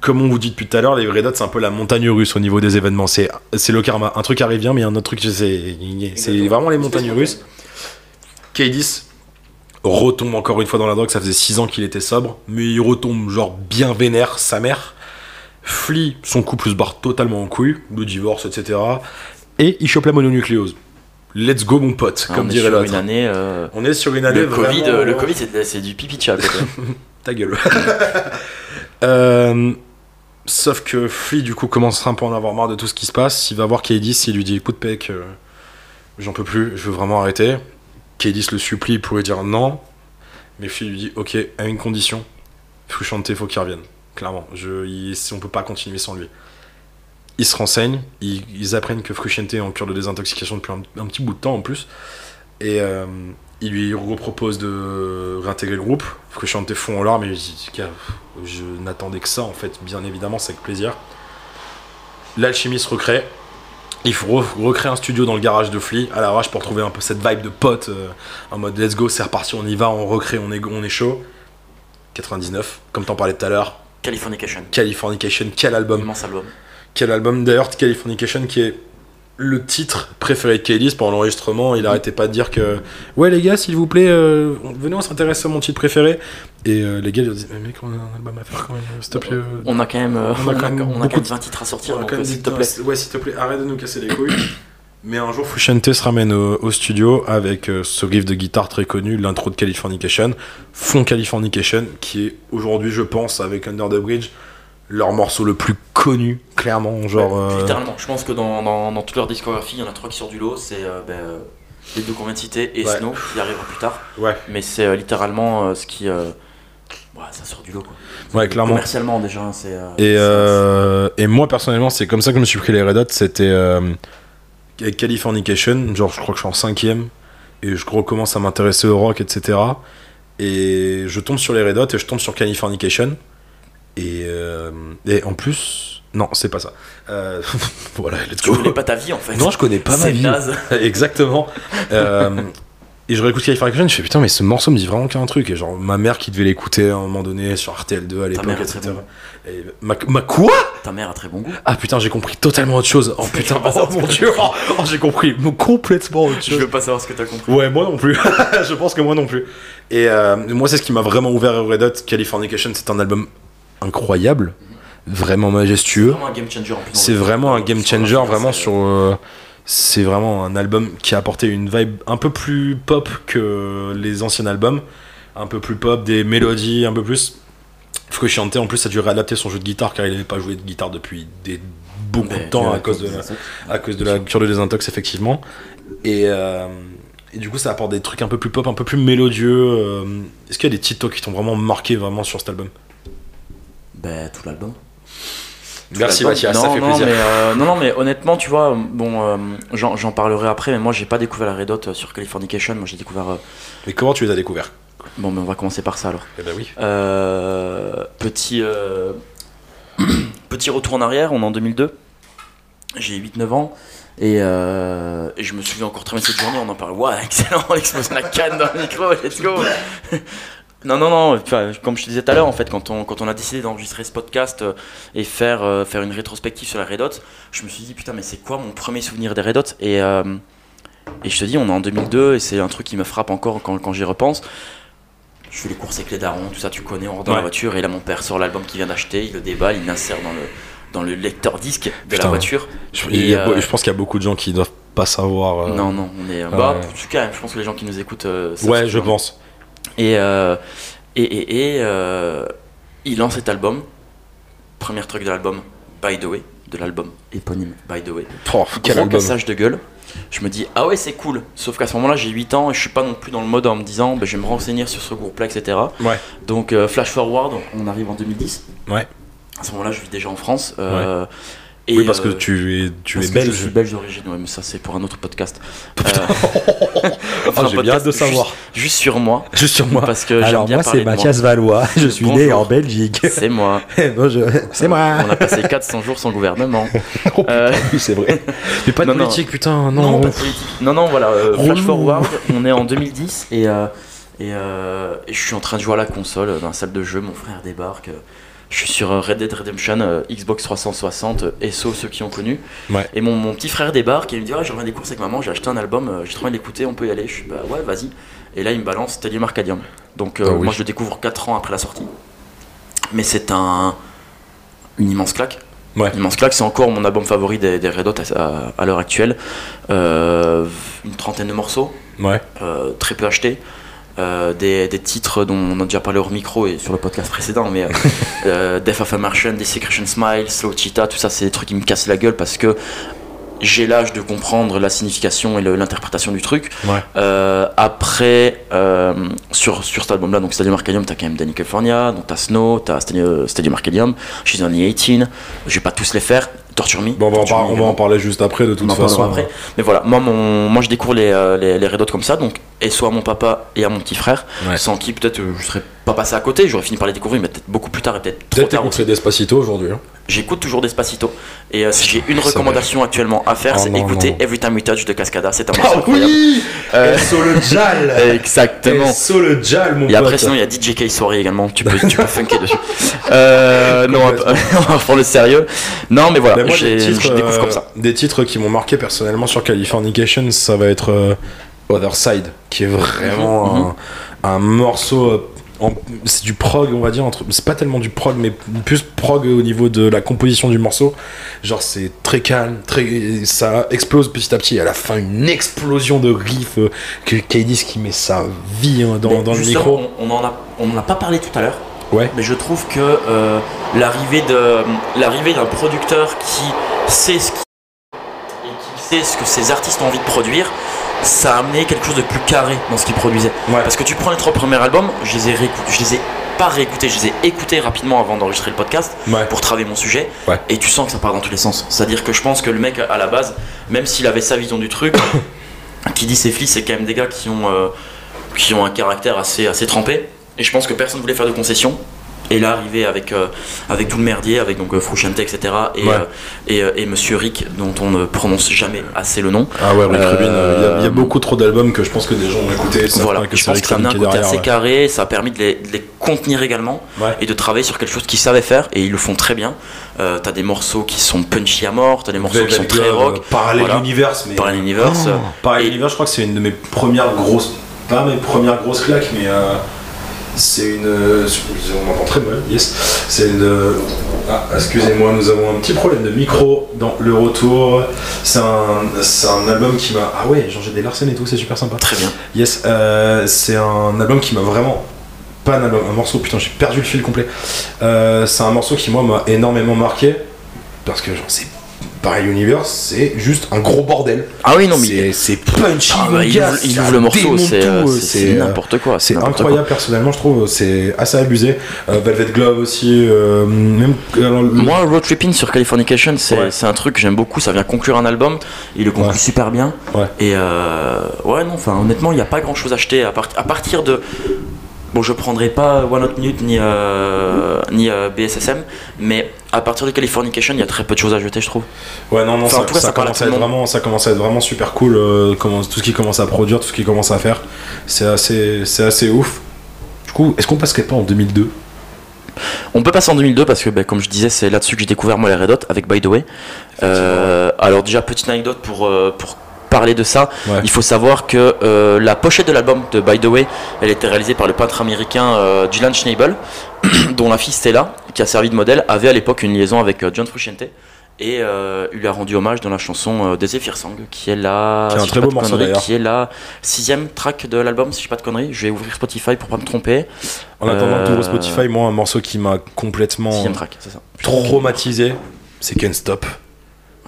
comme on vous dit depuis tout à l'heure, les Red Hot, c'est un peu la montagne russe au niveau des événements. C'est c'est le karma. Un truc arrive bien, mais un autre truc, c'est c'est vraiment les montagnes russes. K10 retombe encore une fois dans la drogue, ça faisait 6 ans qu'il était sobre, mais il retombe genre bien vénère, sa mère. Flea, son couple se barre totalement en couille, le divorce, etc. Et il chope la mononucléose. Let's go mon pote, comme on est dirait l'autre. euh, On est sur une année le Covid, vraiment- euh, le Covid c'est, du pipi de chat. Ta gueule. Euh, sauf que Flea, du coup, commence un peu à en avoir marre de tout ce qui se passe. Il va voir K10, il lui dit Écoute, Peck, euh, j'en peux plus, je veux vraiment arrêter. K10 le supplie pour lui dire non. Mais Flea lui dit Ok, à une condition Frusciante, faut qu'il revienne. Clairement, je, il, on peut pas continuer sans lui. Ils se renseignent, ils, ils apprennent que Frusciante est en cure de désintoxication depuis un, petit bout de temps en plus. Et euh, il lui repropose de réintégrer le groupe. Frusciante fond en larmes et je n'attendais que ça en fait, bien évidemment, c'est avec plaisir. L'alchimie se recrée. Il faut re- recréer un studio dans le garage de Flea à l'arrache pour trouver un peu cette vibe de pote euh, en mode let's go, c'est reparti, on y va, on recrée, on est, on est chaud. 99, comme t'en parlais tout à l'heure. Californication. Californication, quel album! Immense album. Quel album d'ailleurs, Californication qui est le titre préféré de Kélis pendant l'enregistrement. Il arrêtait pas de dire que ouais les gars, s'il vous plaît, euh, venez on s'intéresse à mon titre préféré. Et euh, les gars ils disaient mais mec on a un album à faire quand même, s'il te plaît. euh, On a quand même, On a quand même on a beaucoup quand même de- 20 titres à sortir, donc s'il dit, te plaît. Ouais s'il te plaît, arrête de nous casser les couilles. Mais un jour, Fushente se ramène au, au studio avec euh, ce riff de guitare très connu, l'intro de Californication, Fond Californication, qui est aujourd'hui, je pense, avec Under the Bridge, leur morceau le plus connu, clairement. Genre, Ouais, euh, Littéralement, je pense que dans, dans, dans toute leur discographie, il y en a trois qui sortent du lot. C'est euh, ben, les deux qu'on vient de citer et Ouais. Snow qui arrivera plus tard. ouais, Mais c'est euh, littéralement euh, ce qui. euh, ouais, ça sort du lot quoi. ouais, clairement. Commercialement déjà, hein, c'est. euh, Et, euh, et moi, personnellement, c'est comme ça que je me suis pris les Red Hot. C'était euh, avec Californication. Genre, je crois que je suis en cinquième. Et je recommence à m'intéresser au rock, etc. Et je tombe sur les Red Hot et je tombe sur Californication. Et, euh, et en plus. Non, c'est pas ça. Euh, voilà, let's Tu go. connais pas ta vie en fait. Non, je connais pas ma vie. naze. Exactement. Euh, et je réécoute Californication, je fais putain, mais ce morceau me dit vraiment qu'un truc. Et genre, ma mère qui devait l'écouter à un moment donné sur RTL2 à l'époque, etc. bonne. Et ma, ma quoi? Ta mère a très bon goût. Ah putain, j'ai compris totalement autre chose. Oh putain, oh ce mon dieu, oh, oh, j'ai compris complètement autre Je chose. veux pas savoir ce que t'as compris. Ouais, moi non plus. je pense que moi non plus. Et euh, moi, c'est ce qui m'a vraiment ouvert à Red Hot. Californication, c'est un album incroyable, vraiment majestueux. vraiment un game changer C'est vraiment un game changer, la- vraiment c'est- sur. euh, c'est vraiment un album qui a apporté une vibe un peu plus pop que les anciens albums. Un peu plus pop, des mélodies un peu plus. Frusciante en plus a dû réadapter son jeu de guitare car il n'avait pas joué de guitare depuis des, beaucoup Mais de temps à cause de, la, à cause de la cure de désintox effectivement. Et, euh, et du coup ça apporte des trucs un peu plus pop, un peu plus mélodieux. euh. Est-ce qu'il y a des titres qui t'ont vraiment marqué vraiment sur cet album? Ben, tout l'album. Merci Mathias, l'album. ça fait non, plaisir. Mais, euh, non, non, mais honnêtement, tu vois, bon, euh, j'en parlerai après, mais moi j'ai pas découvert la Red Hot euh, sur Californication. Moi j'ai découvert. euh, Mais comment tu les as découverts? Bon, mais on va commencer par ça alors. Eh ben oui. Petit, petit retour en arrière, on est en 2002. J'ai 8-9 ans. Et, euh, et je me souviens encore très bien de cette journée, on en parle. Waouh, excellent, on explose la canne dans le micro, let's go! Non, non, non, enfin, comme je te disais tout à l'heure, en fait, quand on, quand on a décidé d'enregistrer ce podcast euh, et faire, euh, faire une rétrospective sur la Red Hot, je me suis dit, putain, mais c'est quoi mon premier souvenir des Red Hot? Et, euh, et je te dis, on est en 2002 et c'est un truc qui me frappe encore quand, quand j'y repense. Je fais les courses avec les darons, tout ça, tu connais, on rentre dans Ouais. la voiture et là, mon père sort l'album qu'il vient d'acheter, il le déballe, il l'insère dans le, dans le lecteur disque de Putain. la voiture. Je, Et, je pense qu'il y a beaucoup de gens qui doivent pas savoir. Non, non, on est. Bah, en tout cas, je pense que les gens qui nous écoutent. Ouais, je pense. Et, euh, et, et, et, euh, il lance cet album. Premier truc de l'album, By the Way, de l'album éponyme By the Way. Oh, quel Gros cassage de gueule. Je me dis, ah ouais, c'est cool. Sauf qu'à ce moment-là, j'ai 8 ans et je suis pas non plus dans le mode en me disant, bah, je vais me renseigner sur ce groupe-là, etc. Ouais. Donc, euh, flash forward, on arrive en 2010. Ouais. À ce moment-là, je vis déjà en France. euh, et, oui, parce que euh, tu es, tu es que Je belge. suis belge d'origine, ouais, mais ça, c'est pour un autre podcast. Euh, Oh, enfin, un j'ai bien hâte de savoir. Juste, juste sur moi. Juste sur moi. Parce que Alors bien moi c'est moi. Mathias Valois, je suis né en Belgique. C'est moi. Bonjour, c'est moi. On a passé 400 jours sans gouvernement. Oh, Euh, c'est vrai. Mais pas de Non, non. politique, putain, non, non. pas de politique. non, non, voilà. euh, flash Relou. forward, on est en 2010 et, euh, et, euh, je suis en train de jouer à la console euh, dans la salle de jeu. Mon frère débarque. Je suis sur euh, Red Dead Redemption, euh, Xbox 360, euh, SO, ceux qui ont connu. Ouais. Et mon, mon petit frère débarque et il me dit ah, Je reviens des courses avec maman, j'ai acheté un album, euh, j'ai trop envie de l'écouter, on peut y aller. Je suis Bah ouais, vas-y. Et là, il me balance Stadium Arcadium. Donc, Ah oui. moi, je le découvre 4 ans après la sortie. Mais c'est un, une immense claque. Ouais. Une immense claque, c'est encore mon album favori des, des Red Hot à, à- à l'heure actuelle. Une trentaine de morceaux, Ouais. très peu achetés. Euh, des, des titres dont on a déjà parlé hors micro et sur le podcast précédent, mais euh, Death of a Martian, Desecration Smile, Slow Cheetah, tout ça, c'est des trucs qui me cassent la gueule parce que j'ai l'âge de comprendre la signification et l'interprétation du truc. Ouais. Euh, après, euh, sur, sur cet album-là, donc Stadium Arcadium, t'as quand même Danny California, donc t'as Snow, t'as Stadium, Stadium Arcadium, She's Only 18, je vais pas tous les faire, Torture Me. Bon, on va, en Torture par- Me on va également. en parler juste après, de toute On façon. après. Mais voilà, moi, mon, moi je découvre les, euh, les, les Red Hot comme ça, donc, et soit à mon papa et à mon petit frère, Ouais. sans qui peut-être euh, je serais pas passé à côté, j'aurais fini par les découvrir, mais peut-être beaucoup plus tard et peut-être trop Peut-être tard. t'écouterais Despacito aujourd'hui. hein. J'écoute toujours Despacito. Et euh, si j'ai une recommandation actuellement à faire, Oh c'est écouter non. Every Time We Touch de Cascada. C'est un Ah morceau incroyable. oui Euh, le Jal Exactement. Esso le Jal, mon Et après, pote. sinon, il y a DJ K Soirée également. Tu peux, tu peux funker dessus. Euh, non, on va, reprendre le sérieux. Non, mais voilà, Mais moi, des titres, je découvre euh, comme ça. Des titres qui m'ont marqué personnellement sur Californication, ça va être euh, Other Side, qui est vraiment Mhm, un, un morceau. C'est du prog, on va dire. entre- C'est pas tellement du prog, mais plus prog au niveau de la composition du morceau. Genre, c'est très calme, très, ça explose petit à petit. Et à la fin, une explosion de riffs euh, que Kaydis qui met sa vie hein, dans, le micro. On, on en a, on en a pas parlé tout à l'heure. Ouais. Mais je trouve que euh, l'arrivée de l'arrivée d'un producteur qui sait ce qui et qui sait ce que ses artistes ont envie de produire, ça a amené quelque chose de plus carré dans ce qu'ils produisaient. Ouais. Parce que tu prends les trois premiers albums, je les ai réécoutés, je les ai pas réécoutés, je les ai écoutés rapidement avant d'enregistrer le podcast Ouais. pour travailler mon sujet. Ouais. Et tu sens que ça part dans tous les sens. C'est-à-dire que je pense que le mec à la base, même s'il avait sa vision du truc, qui dit ses flics, c'est quand même des gars qui ont euh, qui ont un caractère assez assez trempé. Et je pense que personne voulait faire de concessions. Et là, arrivé avec, euh, avec tout le merdier, avec donc euh, Frusciante, etc. Et, Ouais. euh, et, euh, et Monsieur Rick, dont on ne prononce jamais assez le nom. Ah ouais, Rick Euh, Rubin, euh, il y y, a beaucoup trop d'albums que je pense que des gens ont écouté. Voilà, que je pense que ça a un côté derrière. assez ouais. carré, ça a permis de les, de les contenir également Ouais. et de travailler sur quelque chose qu'ils savaient faire et ils le font très bien. Euh, t'as des morceaux qui sont punchy à mort, t'as des morceaux qui sont très rock, euh, Parallel Voilà. Universe, mais. Parallel Universe. Oh, Parallel Universe, je crois que c'est une de mes premières grosses. Pas mes premières grosses claques, mais. C'est une. euh, On m'entend très mal, yes. C'est une. euh, Ah, excusez-moi, nous avons un petit problème de micro dans le retour. C'est un, un album qui m'a. Ah ouais, Jean-Jacques Larsen et tout, c'est super sympa. Très bien. Yes, euh, c'est un album qui m'a vraiment. Pas un album, un morceau, putain, j'ai perdu le fil complet. Euh, c'est un morceau qui, moi, m'a énormément marqué. Parce que, genre, c'est. Pareil Universe, c'est juste un gros bordel. Ah oui, non, mais C'est- punchy, Ah, bah, il, ouvre, il ça ouvre le morceau, c'est n'importe quoi. C'est quoi. incroyable, personnellement, je trouve. C'est assez abusé. Euh, Velvet Glove aussi. euh, même. alors, le- Moi, Road Tripping sur Californication, c'est Ouais. un truc que j'aime beaucoup. Ça vient conclure un album. Il le conclut Ouais. super bien. Ouais. Et euh, ouais, non, enfin, honnêtement, il n'y a pas grand chose à acheter à, part- à partir de. Bon, je prendrai pas One Hot Minute ni, euh, ni euh, BSSM, mais à partir de Californication, il y a très peu de choses à jeter, je trouve. Ouais, non, non, Enfin, en ça, tout cas, ça commence à être vraiment, ça commence à être vraiment super cool. euh, comment, tout ce qui commence à produire, tout ce qui commence à faire, c'est assez, c'est assez ouf. Du coup, est-ce qu'on passerait pas en 2002 On peut passer en 2002 parce que, ben, comme je disais, c'est là-dessus que j'ai découvert moi les Red Hot avec By the Way. Euh, alors déjà petite anecdote pour pour parler de ça. Ouais. Il faut savoir que euh, la pochette de l'album de By the Way, elle était réalisée par le peintre américain euh, Dylan Schneibel, dont la fille Stella, qui a servi de modèle, avait à l'époque une liaison avec euh, John Frusciante. Et euh, il lui a rendu hommage dans la chanson des Zephyr Song, qui est la, Qui est un si très beau de morceau, conneries, qui est la sixième track de l'album, si je dis pas de conneries. Je vais ouvrir Spotify pour pas me tromper. En attendant ouvres Spotify, moi, un morceau qui m'a complètement track, ça. traumatisé, c'est Can't Stop.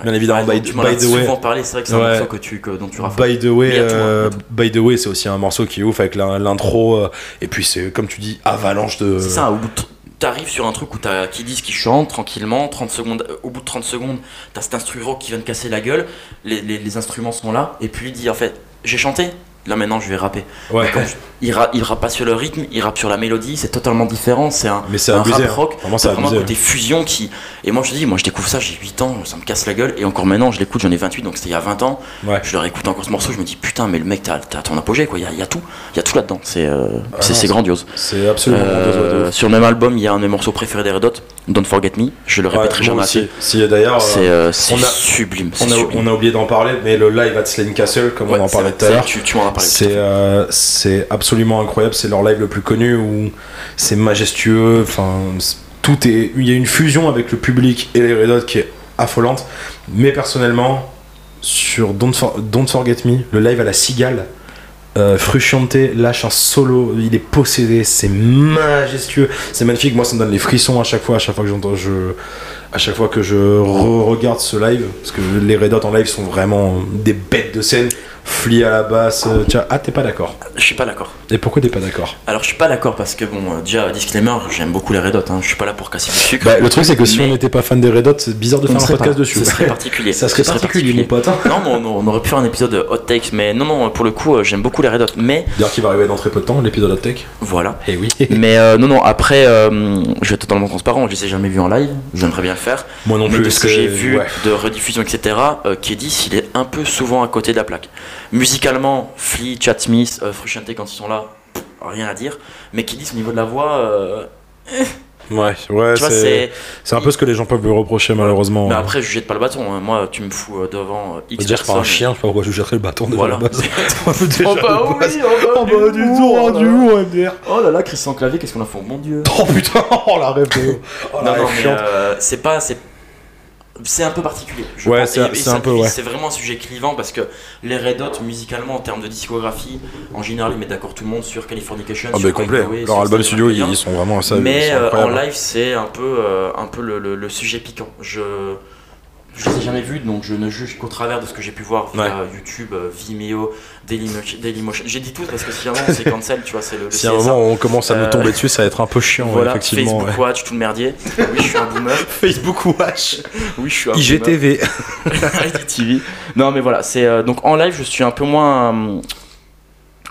Bien évidemment, Ouais, by, tu by the way. souvent parlé, c'est vrai que c'est un Ouais. morceau que tu, que, dont tu. By the way, euh, by the way, c'est aussi un morceau qui est ouf avec l'intro. euh, et puis c'est comme tu dis, avalanche de. C'est ça, au bout de- T'arrives sur un truc où t'as qui disent qui chante tranquillement, 30 secondes, euh, au bout de 30 secondes, t'as cet instru rock qui vient de casser la gueule, les, les- les instruments sont là, et puis il dit en fait, j'ai chanté, là maintenant je vais rapper. Ouais. Et quand je- il, ra- il rappe pas sur le rythme, il rappe sur la mélodie, c'est totalement différent, c'est un, Mais c'est un abusé. rap hein. rock, Vraiment, c'est vraiment un côté fusion qui. Et moi je te dis, moi je découvre ça, j'ai 8 ans, ça me casse la gueule, et encore maintenant je l'écoute, j'en ai 28, donc c'était il y a 20 ans, Ouais. je leur écoute encore ce morceau, je me dis putain, mais le mec, t'as t'as ton apogée quoi, il y a, il y a tout, il y a tout là-dedans, c'est euh, Ah c'est grandiose. C'est absolument Euh, grandiose, sur le même album, il y a un de mes morceaux préférés des Red Hot, Don't Forget Me. Je le répéterai jamais assez. Si d'ailleurs, C'est euh, c'est on a- sublime. on, a, sublime. on a oublié d'en parler, mais le live at Slane Castle, comme on en parlait tout à l'heure, Tu, c'est euh, c'est absolument incroyable. C'est leur live le plus connu où c'est majestueux. Enfin, tout est. Il y a une fusion avec le public et les Red Hot qui est affolante. Mais personnellement, sur Don't, For- Don't Forget Me, le live à la Cigale. Euh, Frusciante lâche un solo, il est possédé, c'est majestueux, c'est magnifique. Moi, ça me donne les frissons à chaque fois, à chaque fois que j'entends, je, à chaque fois que je re-regarde ce live, parce que les Red Hot en live sont vraiment des bêtes de scène. Flea à la basse. euh, tiens, ah, t'es pas d'accord. Je suis pas d'accord. Et pourquoi t'es pas d'accord Alors je suis pas d'accord parce que bon, euh, déjà disclaimer, j'aime beaucoup les Red Hot. Hein. Je suis pas là pour casser du sucre. Bah, le truc, c'est que si Mais- on n'était pas fan des Red Hot, c'est bizarre de faire un podcast pas- dessus. Ce serait particulier. Ça serait Ce particulier, mon pote. hein. Non, on, on aurait pu faire un épisode de hot takes, mais non, non, pour le coup, euh, j'aime beaucoup les Red Hot. Mais D'ailleurs, qui va arriver dans très peu de temps, l'épisode Hot Tech. voilà. Eh oui. Mais euh, non, non, après, je vais être totalement transparent, je les ai jamais vus en live, j'aimerais bien le faire. Moi non mais plus. de ce que j'ai vu ouais. de rediffusion, etc., Kedis, il est un peu souvent à côté de la plaque. Musicalement, Flea, Chad Smith, euh, Frusciante, quand ils sont là, pff, rien à dire. Mais Kedis, au niveau de la voix, euh, Ouais, ouais, tu vois, c'est c'est. c'est un peu ce que les gens peuvent lui reprocher, malheureusement. Mais après, je jette pas le bâton. hein. Moi, tu me fous euh, devant euh, X va dire pas un chien, je sais pas pourquoi je jetterais le bâton déjà Voilà. la base. Oh bah oui, oh bah, Oh du tout, oh, du coup, MDR. Oh là là, Christian Clavier, qu'est-ce qu'on a fait, mon dieu. Oh putain, oh la rêve de... Oh non, non, mais euh, c'est pas. C'est... Un peu particulier. je Ouais, c'est- un peu, ouais. C'est vraiment un sujet clivant parce que les Red Hot, musicalement, en termes de discographie, en général, ils mettent d'accord tout le monde sur Californication. Ah sur complet, leur sur album studio, ils sont vraiment ça. Mais euh, en live, c'est un peu, euh, un peu le, le- le sujet piquant. Je je les ai jamais vus, donc je ne juge qu'au travers de ce que j'ai pu voir via YouTube, euh, Vimeo, Dailymotion. Dailymotion. J'ai dit tout parce que si un moment c'est cancel, tu vois, c'est le, le Si à un moment on commence à nous Euh, tomber dessus, ça va être un peu chiant, Voilà, effectivement. Facebook ouais. Watch, tout le merdier. Oui, je suis un boomer. Facebook Watch, Oui, je suis un boomer. IGTV. IGTV. Non, mais voilà, c'est euh, donc en live, je suis un peu moins, euh,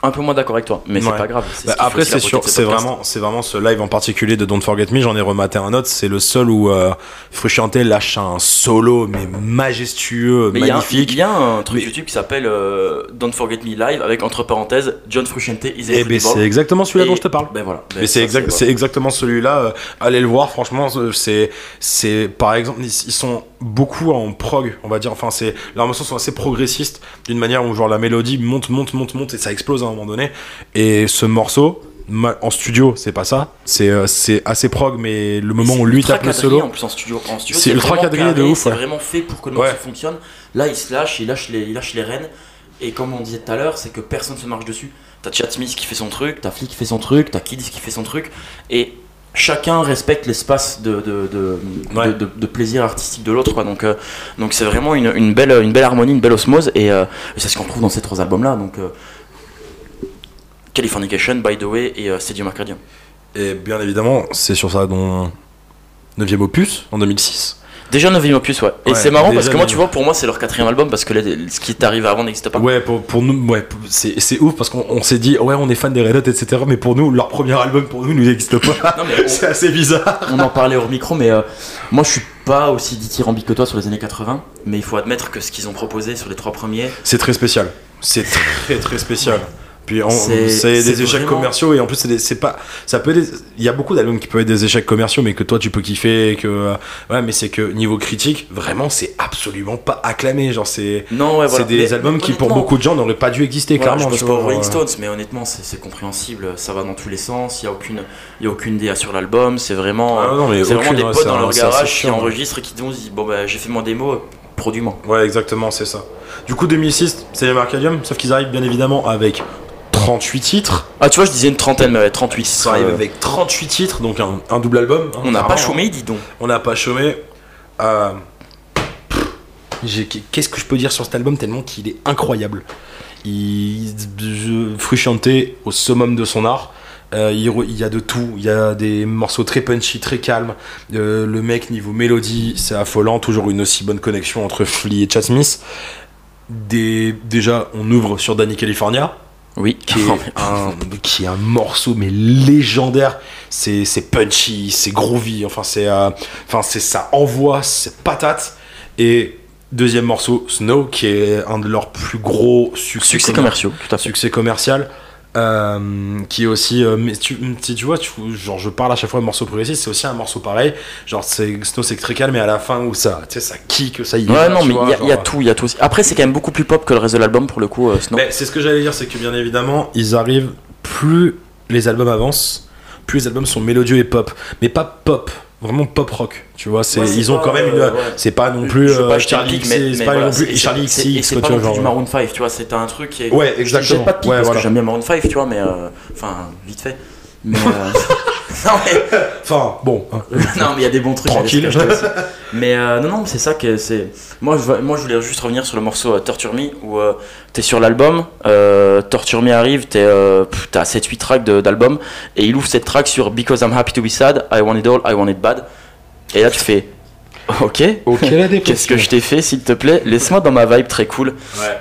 un peu moins d'accord avec toi, mais c'est pas grave. Bah, ce après, c'est sûr, c'est vraiment, c'est vraiment ce live en particulier de Don't Forget Me. J'en ai rematé un autre. C'est le seul où euh, Frusciante lâche un solo, mais majestueux, Mais magnifique. Il y, a un truc Mais- YouTube qui s'appelle euh, Don't Forget Me Live avec entre parenthèses John Frusciante is Et ben, incredible. c'est exactement celui-là dont je te parle. Ben voilà. Ben, Mais c'est exact, c'est exactement celui-là. euh, allez le voir, franchement, euh, c'est, c'est, par exemple, ils, ils sont beaucoup en prog, on va dire. Enfin, c'est, leurs morceaux sont assez progressistes, d'une manière où genre la mélodie monte, monte, monte, monte, et ça explose à un moment donné. Et ce morceau, en studio, c'est pas ça. C'est, euh, c'est assez prog, mais le moment où lui tape le solo, En plus en studio, en studio C'est ultra vraiment quadrillé de carré, ouf, C'est ouais. vraiment fait pour que le morceau Ouais. fonctionne. Là, il se lâche, il lâche les, il lâche les rênes. Et comme on disait tout à l'heure, c'est que personne se marche dessus. T'as Chad Smith qui fait son truc, t'as Flea qui fait son truc, t'as Kids qui fait son truc. Et chacun respecte l'espace de, de, de, Ouais. de, de- de plaisir artistique de l'autre. Donc euh, donc c'est vraiment une, une belle, une belle harmonie, une belle osmose. Et, euh, et c'est ce qu'on trouve dans ces trois albums-là. Donc euh, Californication, By the Way et euh, Stadium Arcadium. et bien évidemment, c'est sur ça dont 9 opus en 2006. Déjà 9 opus, ouais. Et Ouais, c'est marrant parce que moi, tu vois, pour moi, c'est leur quatrième album parce que les- ce qui est arrivé avant n'existe pas. Ouais, pour, pour nous, ouais, c'est, ouf parce qu'on on s'est dit, ouais, on est fan des Red Hot, etc. Mais pour nous, leur premier album, pour nous, il n'existe pas. C'est assez bizarre. on en parlait hors micro, mais euh, moi je suis pas aussi dithyrambique que toi sur les années 80, mais il faut admettre que ce qu'ils ont proposé sur les trois premiers, C'est très spécial. C'est très très spécial. Puis C'est- des échecs vraiment- commerciaux et en plus c'est pas ça peut il y a beaucoup d'albums qui peuvent être des échecs commerciaux mais que toi tu peux kiffer et que euh, ouais mais c'est que niveau critique vraiment c'est absolument pas acclamé genre c'est non, ouais, voilà. c'est des Mais albums qui pour beaucoup de gens n'auraient pas dû exister voilà, clairement je bosse pas Rolling euh, Stones, mais honnêtement, c'est compréhensible, ça va dans tous les sens, il y a aucune, il y a aucune DA sur l'album, c'est vraiment, Ah mais c'est vraiment des potes dans leur garage qui enregistrent et qui disent bon bah j'ai fait mon démo, produis-moi. Ouais, exactement, c'est ça. Du coup, 2006, c'est les Arcadium, sauf qu'ils arrivent bien évidemment avec 38 titres. Ah tu vois, je disais une trentaine, mais ouais, 38. Ils arrivent Euh, avec 38 titres, donc un, un double album. hein, on n'a pas chômé, dis donc. On n'a pas chômé. Euh, Qu'est-ce que je peux dire sur cet album tellement qu'il est incroyable. Il, je, Frusciante au summum de son art. Euh, il, y a de tout. Il y a des morceaux très punchy, très calmes. Euh, le mec niveau mélodie, c'est affolant. Toujours une aussi bonne connexion entre Flea et Chad Smith. Des, déjà, on ouvre sur Danny California Oui. qui est, un, qui est un morceau mais légendaire. C'est c'est punchy, c'est groovy, enfin c'est euh, enfin c'est ça envoie, c'est patate. Et deuxième morceau, Snow, qui est un de leurs plus gros succès, Succès commer- commerciaux, tout à fait. succès commercial. Euh, qui est aussi euh, mais tu, si tu vois tu, genre je parle à chaque fois de morceau progressiste c'est aussi un morceau pareil genre c'est Snow c'est très calme mais à la fin où ça tu sais ça kick ça y Ouais, va, non, mais il y a- y, tout, il y a tout. Après, c'est quand même beaucoup plus pop que le reste de l'album pour le coup, euh, Snow. Mais c'est ce que j'allais dire, c'est que bien évidemment, ils arrivent, plus les albums avancent, plus les albums sont mélodieux et pop. Mais pas pop, vraiment pop rock. Tu vois, c'est, Ouais, ils ont pas, quand même une. euh, ouais. C'est pas non plus Je euh, pas Charlie c'est pas non plus c'est- Charlie XX, c'est pas non plus du genre. Maroon 5, tu vois, c'est un truc qui est. Ouais, Je exactement. jette pas de Ouais, parce voilà. que j'aime bien Maroon 5, tu vois, mais. euh, Enfin, vite fait. Mais. non, mais, Enfin, bon. hein. non, mais il y a des bons trucs. Tranquille. Mais euh, non, non, c'est ça que c'est. Moi, je, moi, je voulais juste revenir sur le morceau euh, Torture Me où euh, t'es sur l'album, euh, Torture Me arrive, t'es, euh, t'as 7-8 tracks d'album et il ouvre cette track sur Because I'm Happy to Be Sad, I Want It All, I Want It Bad. Et là, tu fais Ok, Ok, la dépression. qu'est-ce que je t'ai fait, s'il te plaît? Laisse-moi dans ma vibe très cool. Ouais.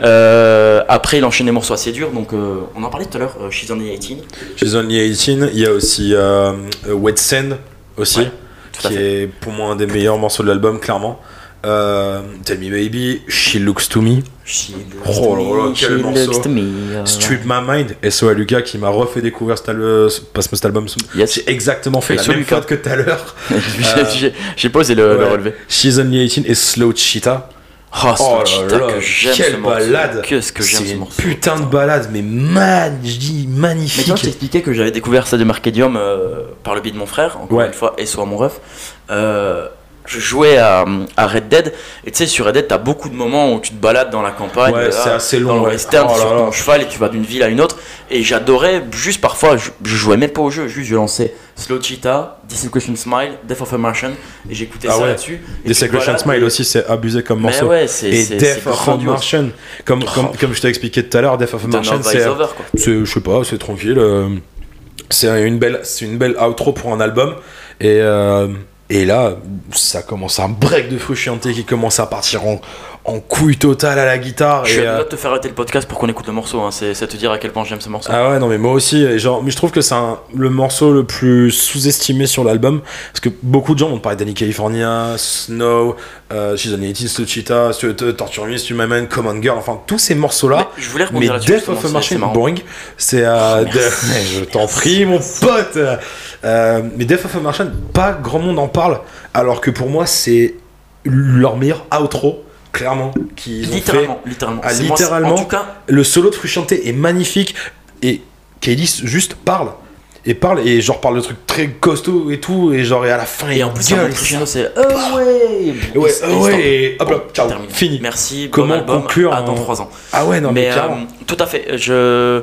Euh, après, il enchaîne des morceaux assez durs, donc euh, on en parlait tout à l'heure, euh, She's Only 18. Chez Only 18, il y a aussi euh, euh, Wet Sand, aussi, Ouais, qui est pour moi un des meilleurs morceaux de l'album, clairement. Euh, Tell Me Baby, She Looks To Me, She Oh là là, quel morceau. me, uh, Strip My Mind, et SO à Lucas qui m'a refait découvrir cet, al- cet album. Yes. J'ai exactement fait Et la même Lucas. que tout à l'heure. J'ai- j'ai- posé le, le relevé. She's Only 18 et Slow Cheetah. Oh, Oh là là, que j'aime ce quelle balade Qu'est-ce que j'aime C'est ce une morceau. putain de balade, mais man, je dis Mais toi, je magnifique. t'expliquais que j'avais découvert ça de Marcadium euh, par le biais de mon frère, encore Ouais. une fois, et soit mon ref. Euh, je jouais à, à Red Dead, et tu sais, sur Red Dead, t'as beaucoup de moments où tu te balades dans la campagne, Ouais, c'est assez dans long. le ouais. western, Oh sur ton cheval, et tu vas d'une ville à une autre. Et j'adorais, juste parfois, je, je jouais même pas au jeu, juste je lançais Slow Cheetah, Dissection Smile, Death of a Martian, et j'écoutais Ah ça ouais. là-dessus. Balades, Smile et- aussi, c'est abusé comme morceau. Et Death of a. Martian, comme, comme, comme je t'ai expliqué tout à l'heure, Death of a Martian, c'est, je sais pas, c'est tranquille. euh, c'est une belle, c'est une belle outro pour un album. Et, euh, et là, ça commence un break de Frusciante qui commence à partir en, en couille totale à la guitare. Je et, vais euh, pas te faire arrêter le podcast pour qu'on écoute le morceau, hein. c'est c'est te dire à quel point j'aime ce morceau. Ah ouais, non, mais moi aussi. et genre, mais je trouve que c'est un- le morceau le plus sous-estimé sur l'album. Parce que beaucoup de gens vont parler d'Annie California, Snow, euh, She's Only 18, Slow Cheetah, Torture Me, My Man, Common Girl, enfin tous ces morceaux-là. Mais je voulais Mais. Death of a marrant. boring, c'est. euh, Oh, de- je t'en prie, mon pote Euh, Mais Death of a Martian, pas grand monde en parle, alors que pour moi, c'est leur meilleur outro, clairement, qu'ils ont fait. Littéralement, littéralement. Ah, littéralement. En tout cas, Le solo de Frusciante est magnifique et Kaylis juste parle. Et parle et genre parle de trucs très costauds et tout et genre et à la fin et en plus, gueule, un crescendo, c'est. Oh ouais Ouais, Et- ouais, stop. et hop là, ciao, terminé. fini. Merci, Comment bon album, conclure à dans en- 3 ans. Ah ouais non mais, mais euh, tout à fait, je.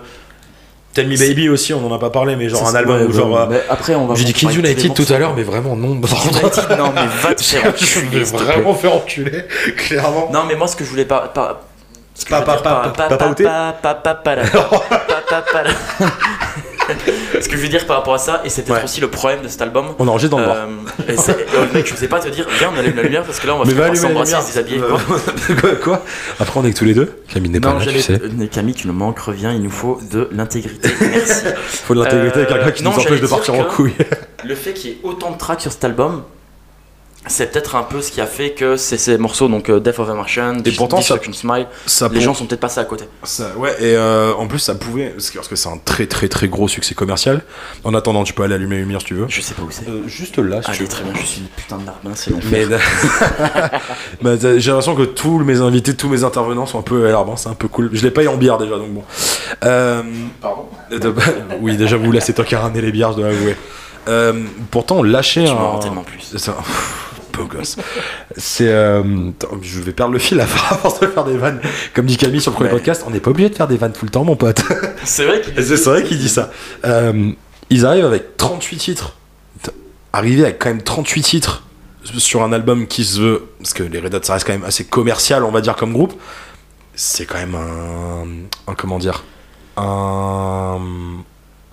Tell Me Baby aussi on en a pas parlé mais genre un album ouais, genre euh, mais après, on va. j'ai dit Kids United tout à l'heure mais vraiment non United, non, mais va te faire je enculer, vais vraiment faire enculer clairement. Non, mais moi, ce que je voulais pas. pas ce que Pas- je veux pas- pas- pas- pas- pas pas- pas- pas- pas-. Pas- pas- pas- là. Ce que je veux dire par rapport à ça, et c'était Ouais. aussi le problème de cet album. On enregistre dans le. Euh, et c'est- euh, mec, je sais pas te dire, viens, on allume la lumière parce que là, on va Mais la s'embrasser, se déshabiller. Quoi. Après on est que tous les deux. Camille n'est pas Non, là tu j'allais. sais. Camille, tu nous manques, reviens, il nous faut de l'intégrité. Merci. Faut de l'intégrité avec quelqu'un qui non, nous empêche de partir en couille. Le fait qu'il y ait autant de tracks sur cet album, c'est peut-être un peu ce qui a fait que c'est ces morceaux, donc euh, Death of a Martian, Et pourtant, ça- Smile, Ça les gens sont peut-être passés à côté. Ça, ouais, et euh, en plus, ça pouvait. Parce que c'est un très très très gros succès commercial. En attendant, tu peux aller allumer la lumière si tu veux. Je sais pas où c'est. Euh, juste là, si tu Allez, veux. très bien, je suis une putain de narbin, c'est. Mais Bah, j'ai l'impression que tous mes invités, tous mes intervenants sont un peu à l'arbre, c'est un peu cool. Je l'ai payé en bière déjà, donc bon. Euh, Pardon? oui, déjà, vous laissez toi qui les bières, je dois avouer. Euh, pourtant, lâcher Tu un. tellement plus. Beau gosse. C'est. euh, Je vais perdre le fil à force de faire des vannes. Comme dit Camille sur le premier Ouais. podcast, on n'est pas obligé de faire des vannes tout le temps, mon pote. C'est vrai qu'il c'est vrai qu'il dit ça. Euh, ils arrivent avec 38 titres. Arriver avec quand même 38 titres sur un album qui se veut. Parce que les Red Hot, ça reste quand même assez commercial, on va dire, comme groupe. C'est quand même un. un comment dire Un.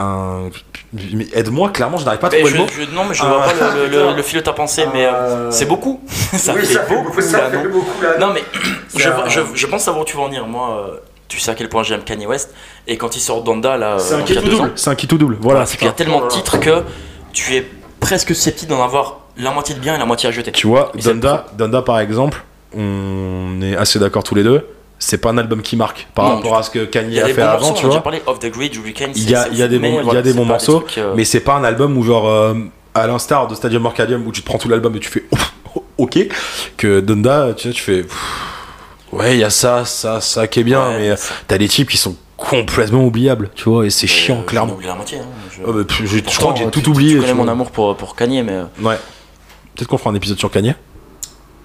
Un. mais Aide-moi, clairement, je n'arrive pas à Mais trouver je, le mot. je- non, mais je Ah. vois pas le, le- le fil de ta pensée, mais euh, c'est beaucoup. ça, fait beaucoup, là, non Non, mais je, un- je, je pense savoir où tu vas en venir. Moi, euh, tu sais à quel point j'aime Kanye West. Et quand il sort Donda, là, C'est euh, un donc kit double. C'est un kit ou double. Voilà. c'est qu'il y a tellement de titres que tu es presque susceptible d'en avoir la moitié de bien et la moitié à jeter. Tu vois, Donda, Donda par exemple, on est assez d'accord tous les deux. C'est pas un album qui marque par Non, rapport à ce que Kanye a fait avant, morceaux, tu déjà vois. parlé Off the Grid, Weekend. Il y a- il y a des bons- il y a des bons morceaux, Mais c'est pas un album où genre euh, à l'instar de Stadium Arcadium où tu te prends tout l'album et tu fais ok que Donda tu sais tu fais ouais il y a ça ça ça qui est bien mais euh, t'as des types qui sont complètement oubliables tu vois et c'est chiant clairement oublié la moitié. hein, je- Oh, bah, j'ai- je crois que j'ai tu- tout tu- oublié Tu connais je- mon amour pour, pour Kanye, mais euh, ouais peut-être qu'on fera un épisode sur Kanye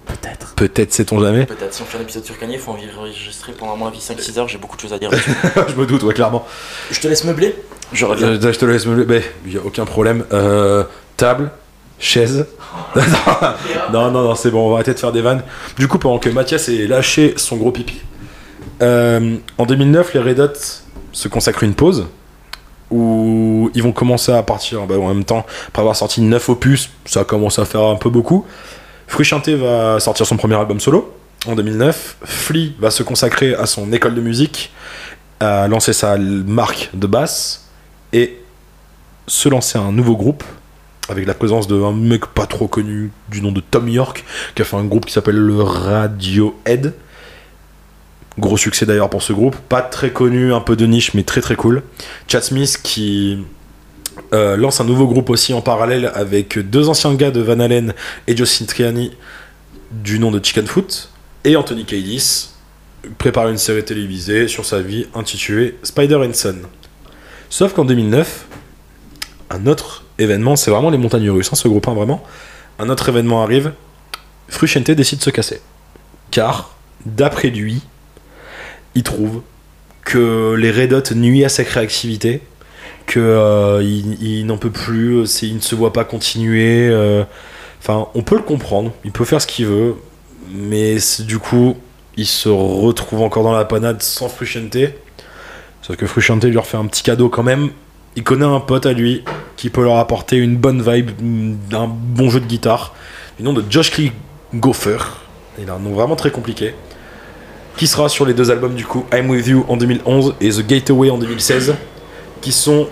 peut-être. peut-être sait-on jamais Peut-être si on fait un épisode sur Kanye, il faut enregistrer pendant mon avis 5-6 heures, j'ai beaucoup de choses à dire dessus. je me doute ouais clairement Je te laisse meubler. Je reviens. Euh, je te laisse me le. Il n'y a aucun problème. Euh, table, chaise. non, non, non, c'est bon, on va arrêter de faire des vannes. Du coup, pendant que Mathias est lâché son gros pipi, euh, en 2009, les Red Hot se consacrent une pause où ils vont commencer à partir bah, en même temps. Après avoir sorti 9 opus, ça commence à faire un peu beaucoup. Frusciante va sortir son premier album solo en 2009. Flea va se consacrer à son école de musique, à lancer sa marque de basse et se lancer un nouveau groupe avec la présence d'un mec pas trop connu du nom de Tom York qui a fait un groupe qui s'appelle le Radiohead. Gros succès d'ailleurs pour ce groupe, pas très connu, un peu de niche mais très très cool. Chad Smith qui euh, lance un nouveau groupe aussi en parallèle avec deux anciens gars de Van Halen et Joe Satriani du nom de Chicken Foot et Anthony Kiedis prépare une série télévisée sur sa vie intitulée Spider and. Sauf qu'en 2009, un autre événement, c'est vraiment les montagnes russes, hein, ce groupe 1 vraiment. Un autre événement arrive, Frusciante décide de se casser. Car, d'après lui, il trouve que les Red Hot nuisent à sa créativité, que euh, il, n'en peut plus, c'est- il ne se voit pas continuer. euh, Enfin, on peut le comprendre, il peut faire ce qu'il veut, mais du coup, il se retrouve encore dans la panade sans Frusciante. Sauf que Frusciante lui refait un petit cadeau quand même. Il connaît un pote à lui qui peut leur apporter une bonne vibe, un bon jeu de guitare. Du nom de Josh Klinghoffer. Il a un nom vraiment très compliqué. Qui sera sur les deux albums du coup, I'm With You en 2011 et The Gateway en 2016. Qui sont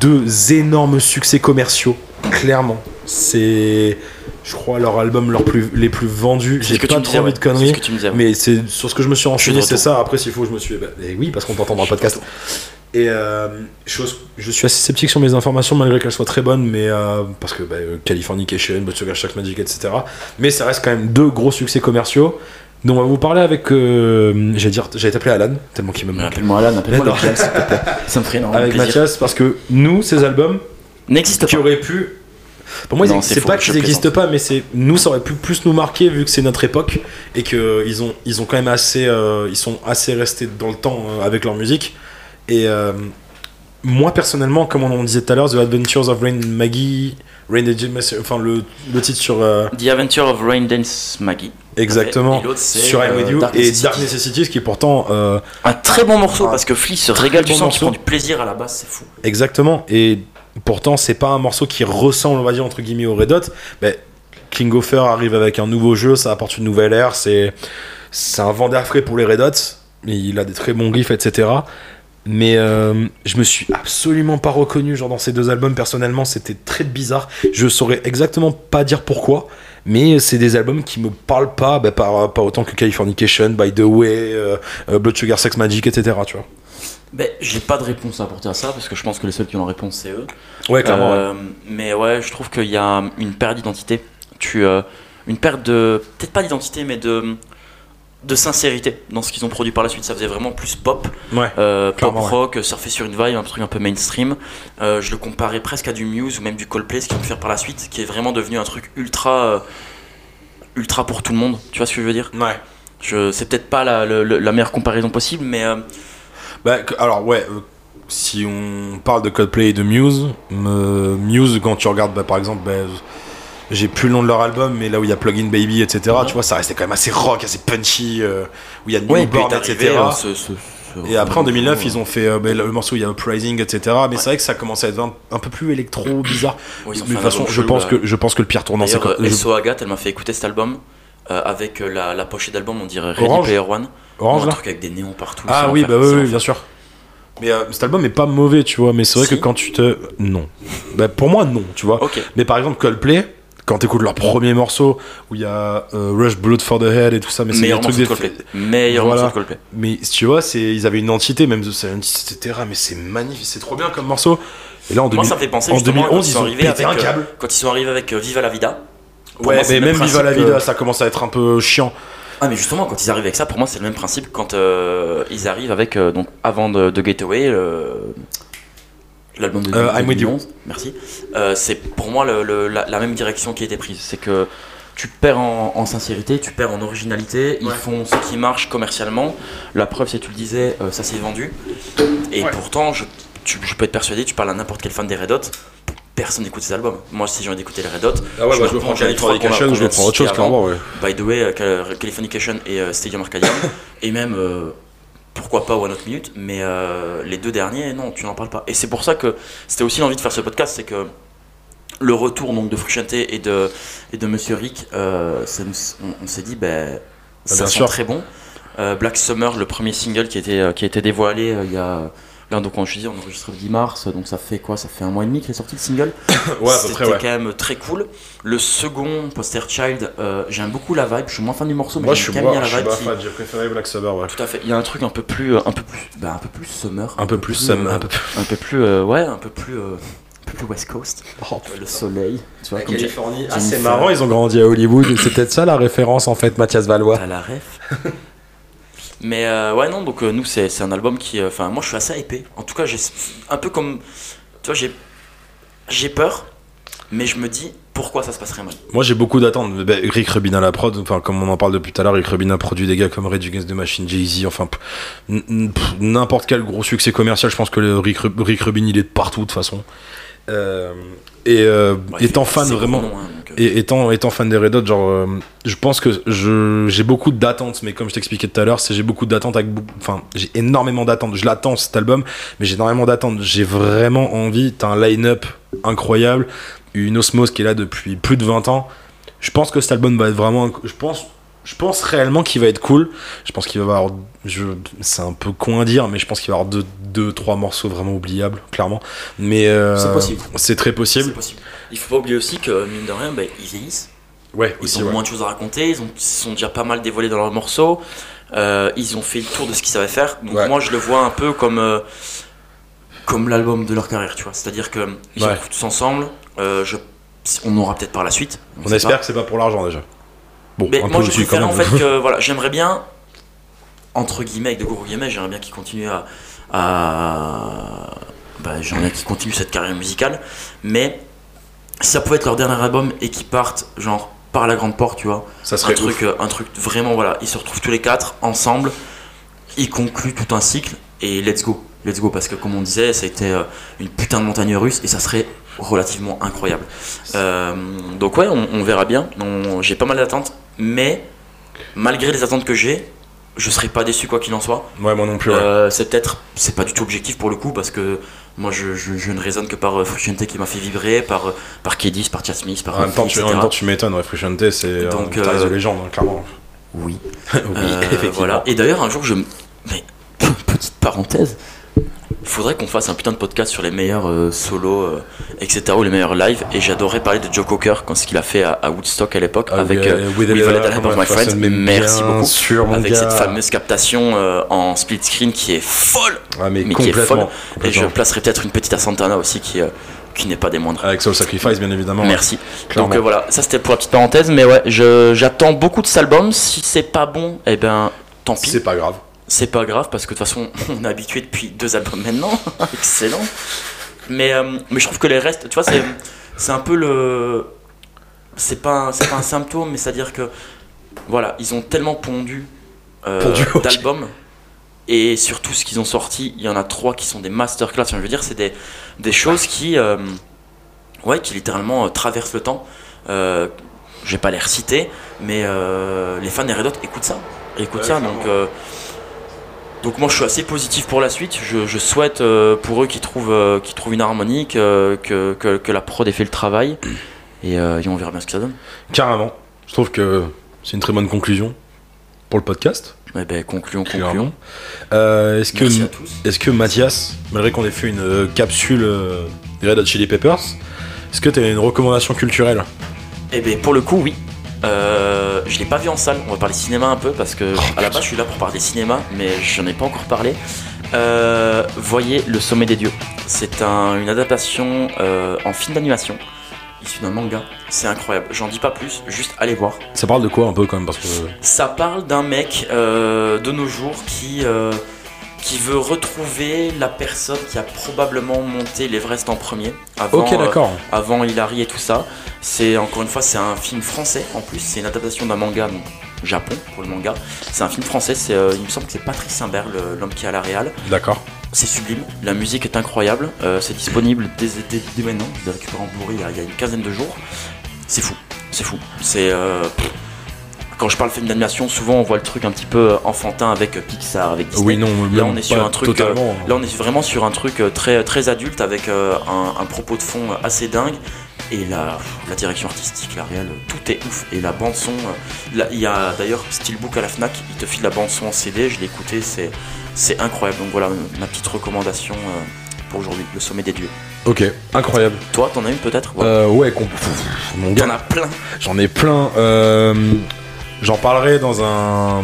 deux énormes succès commerciaux, clairement. C'est, je crois, leur album leur plus, les plus vendus. J'ai pas trop disais, envie de conneries. ce que tu me disais. Mais c'est sur ce que je me suis renseigné, c'est ça. Après, s'il faut, je me suis. Bah, eh oui, parce qu'on t'entend dans le podcast. Et euh, chose, je suis assez sceptique sur mes informations, malgré qu'elles soient très bonnes, mais euh, parce que bah, Californication, But Sugar Shack Magic, etc. Mais ça reste quand même deux gros succès commerciaux. Dont on va vous parler avec. Euh, j'allais dire, j'allais t'appeler Alan, tellement qu'il me manque. Appelle-moi Alan, appelle-moi Non. Lequel, s'il te plaît. Ça me ferait énormément Avec plaisir. Mathias, parce que nous, ces albums, N'existe qui pas. auraient pu. Pour moi, Non, c'est c'est faux, pas je qu'ils plaisante. n'existent pas, mais c'est nous, ça aurait pu plus nous marquer vu que c'est notre époque et que ils ont, ils ont quand même assez, euh, ils sont assez restés dans le temps euh, avec leur musique. Et euh, moi personnellement, comme on disait tout à l'heure, The Adventures of Rain Maggie, Rain Dance- enfin le, le titre sur euh, The Adventure of Rain Dance Maggie. exactement Et sur I'm euh, With You Dark et Necessities. Dark Necessities qui est pourtant euh, Un très bon morceau parce que Flea se régale, tu bon morceau. prend du plaisir à la basse, c'est fou. Exactement. Et pourtant, c'est pas un morceau qui ressemble, on va dire, entre guillemets, au Red Hot. Mais Klinghoffer arrive avec un nouveau jeu, ça apporte une nouvelle ère. C'est, un vent d'air frais pour les Red Hot. Mais il a des très bons riffs, etc. Mais euh, je me suis absolument pas reconnu genre dans ces deux albums personnellement, c'était très bizarre. Je saurais exactement pas dire pourquoi, mais c'est des albums qui me parlent pas, bah, pas, pas autant que Californication, By the Way, euh, euh, Blood Sugar Sex Magic, etc. Tu vois. Ben, j'ai pas de réponse à apporter à ça parce que je pense que les seuls qui ont la réponse c'est eux. Ouais, clairement. ouais. Euh, Mais ouais, je trouve qu'il y a une perte d'identité. Tu, une perte de. Peut-être pas d'identité, mais de. De sincérité dans ce qu'ils ont produit par la suite. Ça faisait vraiment plus pop, Ouais. euh, pop Clairement, ouais. rock, surfer sur une vibe, un truc un peu mainstream. Euh, je le comparais presque à du Muse ou même du Coldplay, ce qu'ils vont faire par la suite, qui est vraiment devenu un truc ultra. euh, ultra pour tout le monde. Tu vois ce que je veux dire? Ouais. je, C'est peut-être pas la, la meilleure comparaison possible, mais. euh, Bah, alors ouais, euh, si on parle de Coldplay et de Muse, euh, Muse quand tu regardes bah, par exemple, bah, j'ai plus le nom de leur album, mais là où il y a Plugin Baby, etc. Tu vois, ça restait quand même assez rock, assez punchy, euh, où il y a Newborn, etc. euh, ce- ce- ce- Et après en 2009, ils ont fait euh, le morceau où il y a Uprising, etc. Mais c'est vrai que ça commence à être un, un peu plus électro, bizarre. Ouais, de toute façon, album je pense que je pense que le pire tournant, c'est euh, je- SO Agathe, elle m'a fait écouter cet album euh, avec euh, la, la pochette d'album, on dirait Ready Orange Player One. Orange un là truc avec des néons partout. Ah oui, bah oui, bien sûr. Mais euh, cet album est pas mauvais, tu vois. Mais c'est vrai Si. que quand tu te. Non. Bah, pour moi, non, tu vois. Mais par exemple, Coldplay, quand t'écoutes leur premier morceau où il y a euh, Rush Blood for the Head et tout ça, mais c'est des Meilleur trucs morceau de des-. Meilleur Voilà. morceau de Coldplay. Mais tu vois, c'est ils avaient une identité, même The Scientist, etc. Mais c'est magnifique, c'est trop bien comme morceau. Et là en, Moi, 2000 ça me fait penser en justement 2011, quand ils ils sont ont arrivés avec un euh, câble. quand ils sont arrivés avec euh, Viva la Vida. Ouais, moi, mais même Viva la Vida, que- ça commence à être un peu chiant. Ah mais justement quand ils arrivent avec ça, pour moi c'est le même principe quand euh, ils arrivent avec euh, donc avant de, de Gateway l'album de, Euh, de I'm With You. 2011, merci. Euh, c'est pour moi le- le- la, la même direction qui a été prise, c'est que tu perds en, en sincérité, tu perds en originalité, ils Ouais. font ce qui marche commercialement. La preuve c'est tu le disais, euh, ça s'est vendu. Et Ouais. pourtant je tu- je peux être persuadé, tu parles à n'importe quel fan des Red Hot, personne n'écoute ces albums. Moi, si j'ai envie d'écouter les Red Hot, Ah ouais, Je bah, me je me prends Californication, je me prends autre chose, clairement, ouais. By the way, euh, Cal- Californication et euh, Stadium Arcadium, et même euh, pourquoi pas One Hot Minute, mais euh, les deux derniers, non, tu n'en parles pas. Et c'est pour ça que c'était aussi l'envie de faire ce podcast, c'est que le retour donc de Frusciante et de et de Monsieur Rick, euh, ça nous- on, on s'est dit, ben, ça Ah, sent sûr. très bon. Euh, Black Summer, le premier single qui, était, qui a été dévoilé il y a. Là, donc, je dis, on enregistre le 10 mars, donc ça fait quoi? Ça fait un mois et demi qu'il est sorti le single? Ouais, à peu C'était ouais. quand même très cool. Le second, Poster Child, euh, j'aime beaucoup la vibe. Je suis moins fan du morceau, mais Moi, je j'aime suis moi, je la suis vibe. pas qui- fan, j'ai préféré Black Sabbath, ouais. Tout à fait. Il y a un truc un peu plus, euh, un peu plus, bah, un peu plus summer, Un peu plus, me- euh, un peu plus. un peu plus, euh, ouais, un peu plus, euh, un peu plus West Coast. Oh, Le soleil, tu vois, Californie. Ah, c'est Marrant, ils ont grandi à Hollywood. C'est peut-être ça la référence en fait, Mathias Valois. T'as la ref. Mais euh, ouais, non, donc euh, nous, c'est c'est un album qui. euh, Enfin, moi, je suis assez épais. En tout cas, j'ai un peu comme. Tu vois, j'ai j'ai peur, mais je me dis pourquoi ça se passerait mal? Moi j'ai beaucoup d'attentes. Bah, Rick Rubin à la prod, enfin comme on en parle depuis tout à l'heure, Rick Rubin a produit des gars comme Rage Against the Machine, Jay-Z, enfin p- n- n'importe quel gros succès commercial. Je pense que le Rick, Ru- Rick Rubin il est de partout de toute façon. Euh, et Ouais, étant fan vraiment, nom, hein, et étant, étant fan des Red Hot, genre, euh, je pense que j'ai beaucoup d'attentes, mais comme je t'expliquais tout à l'heure, j'ai beaucoup d'attentes enfin, j'ai énormément d'attentes. Je l'attends cet album, mais j'ai énormément d'attentes. J'ai vraiment envie. T'as un line-up incroyable, une osmose qui est là depuis plus de 20 ans. Je pense que cet album va être vraiment, je pense, je pense réellement qu'il va être cool. Je pense qu'il va y avoir, je, c'est un peu con à dire, mais je pense qu'il va y avoir deux, deux, trois morceaux vraiment oubliables, clairement. Mais euh, C'est possible. C'est très c'est possible. possible. Il faut pas oublier aussi que, mine de rien, bah, ils vieillissent. Ouais, Ils aussi, ont ouais. moins de choses à raconter, ils, ont, sont déjà pas mal dévoilés dans leurs morceaux, euh, ils ont fait le tour de ce qu'ils savaient faire. Donc Ouais. moi je le vois un peu comme, euh, comme l'album de leur carrière, tu vois. C'est-à-dire que ils Ouais. tous ensemble, je, on aura peut-être par la suite. On espère pas. que c'est pas pour l'argent déjà. Bon, Mais un moi peu je aussi quand en fait que voilà, j'aimerais bien, entre guillemets, avec de gros guillemets, j'aimerais bien qu'ils continuent à. à bah, j'aimerais qu'ils continuent cette carrière musicale, mais si ça pouvait être leur dernier album et qu'ils partent, genre, par la grande porte, tu vois ça un truc, ouf. euh, un truc vraiment voilà, ils se retrouvent tous les quatre ensemble, ils concluent tout un cycle et let's go, let's go parce que comme on disait, ça a été euh, une putain de montagne russe et ça serait relativement incroyable. Euh, donc ouais, on, on verra bien. J'ai pas mal d'attentes, mais malgré les attentes que j'ai, je serai pas déçu quoi qu'il en soit. Ouais, moi non plus. ouais. Euh, c'est peut-être, c'est pas du tout objectif pour le coup parce que moi je, je- je ne raisonne que par euh, Frusciante qui m'a fait vibrer, par euh, par Kedis, par Chas Smith, par en, même temps, tu, en etc. même temps, tu m'étonnes, ouais, Frusciante, c'est Donc, euh, de légende, hein, clairement. Oui. oui, Euh, effectivement. voilà. Et d'ailleurs, un jour, je. Mais, petite parenthèse, faudrait qu'on fasse un putain de podcast sur les meilleurs euh, solos, euh, etc., ou les meilleurs lives. Et j'adorais parler de Joe Cocker, quand ce qu'il a fait à, à Woodstock à l'époque, Ah, avec euh, euh, With a With a Help of My Friends. mais Merci beaucoup. sûr, avec gars. cette fameuse captation en split screen qui est folle. Ouais, mais, mais qui est complètement. Et je placerai peut-être une petite à Santana aussi qui, qui n'est pas des moindres. Avec Soul Sacrifice, bien évidemment. Merci. clairement. Donc euh, voilà, ça c'était pour la petite parenthèse, mais ouais, j'attends beaucoup de cet album. Si c'est pas bon, eh ben tant pis. C'est pas grave. C'est pas grave parce que de toute façon, on est habitué depuis deux albums maintenant. Excellent. Mais, euh, mais je trouve que les restes, tu vois, c'est, c'est un peu le. C'est pas, un- c'est pas un symptôme, mais c'est-à-dire que. Voilà, ils ont tellement pondu, euh, Pondu, d'albums. Et surtout, ce qu'ils ont sorti, il y en a trois qui sont des masterclass. Je veux dire, c'est des, des choses qui. euh, ouais, qui littéralement euh, traversent le temps. Euh, je vais pas les reciter, mais euh, les fans des Red Hot écoutent ça. Écoutent Ouais, ça, donc. euh, donc moi je suis assez positif pour la suite. Je, je souhaite euh, pour eux qu'ils trouvent, euh, qu'ils trouvent une harmonie, que, que, que- que la prod ait fait le travail. Et, euh, et on verra bien ce que ça donne. Carrément. Je trouve que c'est une très bonne conclusion pour le podcast. Eh ben, concluons, concluons. Euh, est-ce que, Merci à tous. est-ce que Mathias, malgré qu'on ait fait une euh, capsule euh, des Red Hot Chili Peppers, est-ce que tu as une recommandation culturelle? Eh ben pour le coup oui. Euh, je l'ai pas vu en salle. On va parler cinéma un peu parce que à la base je suis là pour parler cinéma, mais j'en ai pas encore parlé. Euh, voyez Le Sommet des Dieux. C'est un- une adaptation euh, en film d'animation issu d'un manga. C'est incroyable. J'en dis pas plus. Juste allez voir. Ça parle de quoi un peu quand même parce que Ça parle d'un mec euh, de nos jours qui, euh, qui veut retrouver la personne qui a probablement monté l'Everest en premier. Avant, Ok euh, avant Hilary et tout ça. C'est encore une fois, c'est un film français en plus. C'est une adaptation d'un manga, donc Japon pour le manga. C'est un film français. C'est, euh, il me semble que c'est Patrice Imbert, le- l'homme qui a la réal. D'accord. c'est sublime, la musique est incroyable, euh, c'est disponible dès, dès- dès maintenant, je l'ai récupéré en Blu-ray il y a- il y a une quinzaine de jours. C'est fou, c'est fou. C'est euh, pff, quand je parle film d'animation, souvent on voit le truc un petit peu enfantin avec euh, Pixar, avec Disney. Oui, non, Là, on est sur un truc, Totalement. Là, on est vraiment sur un truc euh, très, très adulte avec euh, un, un propos de fond assez dingue. Et la, la direction artistique, la réelle, tout est ouf. Et la bande-son, euh, là, il y a d'ailleurs Steelbook à la Fnac, il te file la bande-son en CD, je l'ai écouté, c'est, c'est incroyable. Donc voilà ma petite recommandation euh, pour aujourd'hui, Le Sommet des Dieux. Ok, incroyable. Toi, t'en as une peut-être? Ouais. Euh, ouais, T'en as plein. j'en ai plein. Euh, j'en parlerai dans un.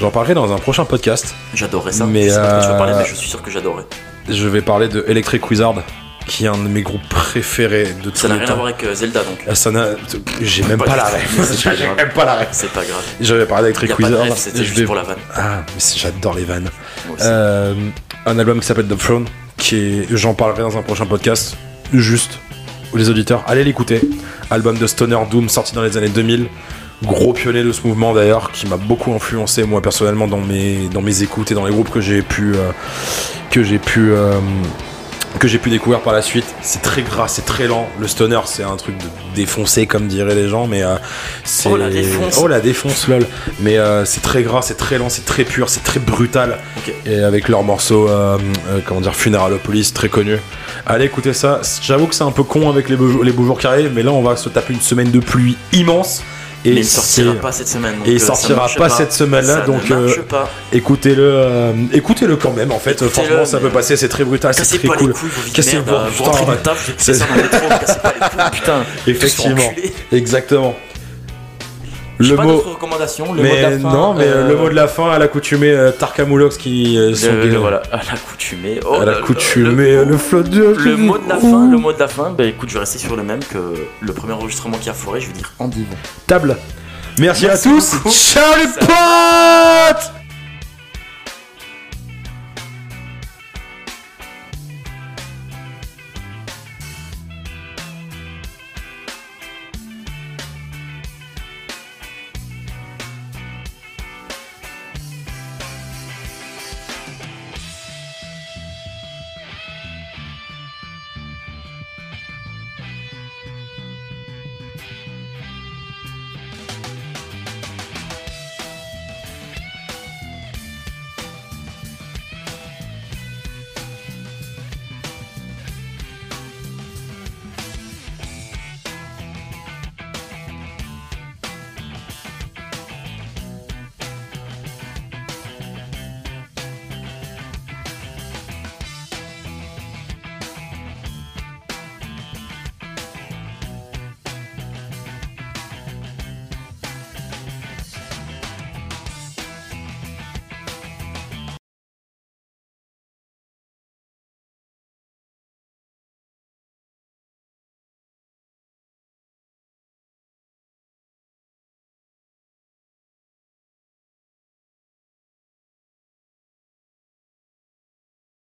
J'en parlerai dans un prochain podcast. J'adorais ça. Mais, je sais pas de quoi tu vas parler, euh, mais je suis sûr que j'adorais. Je vais parler de Electric Wizard, qui est un de mes groupes préférés de tous Ça n'a rien à voir avec euh, Zelda donc. Ah, Ça n'a. J'ai même Pas la pas J'ai même pas la ref. C'est pas grave. Je vais parler Il d'Electric a pas de Wizard. rêve, c'était juste vais- pour la vanne. Ah, mais j'adore les vannes. Euh, un album qui s'appelle The Throne, qui est, j'en parlerai dans un prochain podcast. Juste, les auditeurs, allez l'écouter. Album de Stoner Doom sorti dans les années 2000. Gros pionnier de ce mouvement d'ailleurs, qui m'a beaucoup influencé moi personnellement dans mes, dans mes écoutes et dans les groupes que j'ai pu, euh, que j'ai pu, euh, que j'ai pu découvrir par la suite. C'est très gras, c'est très lent. Le stoner, c'est un truc de défoncé comme diraient les gens, mais euh, c'est Oh, la défonce. oh la défonce lol. Mais c'est très gras, c'est très lent, c'est très pur, c'est très brutal. Et avec leur morceau, comment dire, Funeralopolis, très connu. Allez écoutez ça. J'avoue que c'est un peu con avec les beaux, jours- les beaux jours qui arrivent, mais là on va se taper une semaine de pluie immense. Et mais il sortira pas cette semaine. donc, et il euh, sortira marche pas cette semaine-là, donc, euh, pas. écoutez-le, euh, écoutez-le quand même. En fait, Écoutez-le, franchement, ça peut passer, c'est très brutal, c'est très pas cool. de Cassez- putain, C'est- écoutez ça dans le métro, pas les couilles, putain. Effectivement. Exactement. J'ai Le pas mot. d'autres recommandations. Le mot de la fin. non, mais euh, le mot de la fin à l'accoutumée euh, Tarkamoulox qui euh, sont le- des- le- voilà, à l'accoutumée. Oh à là, l'accoutumée, le- le, flot de Le mot de la fin, le mot de la fin, bah écoute, je vais rester sur le même que le premier enregistrement qui a foiré, je vais dire en divan. table. Merci, Merci à tous. beaucoup. Ciao les potes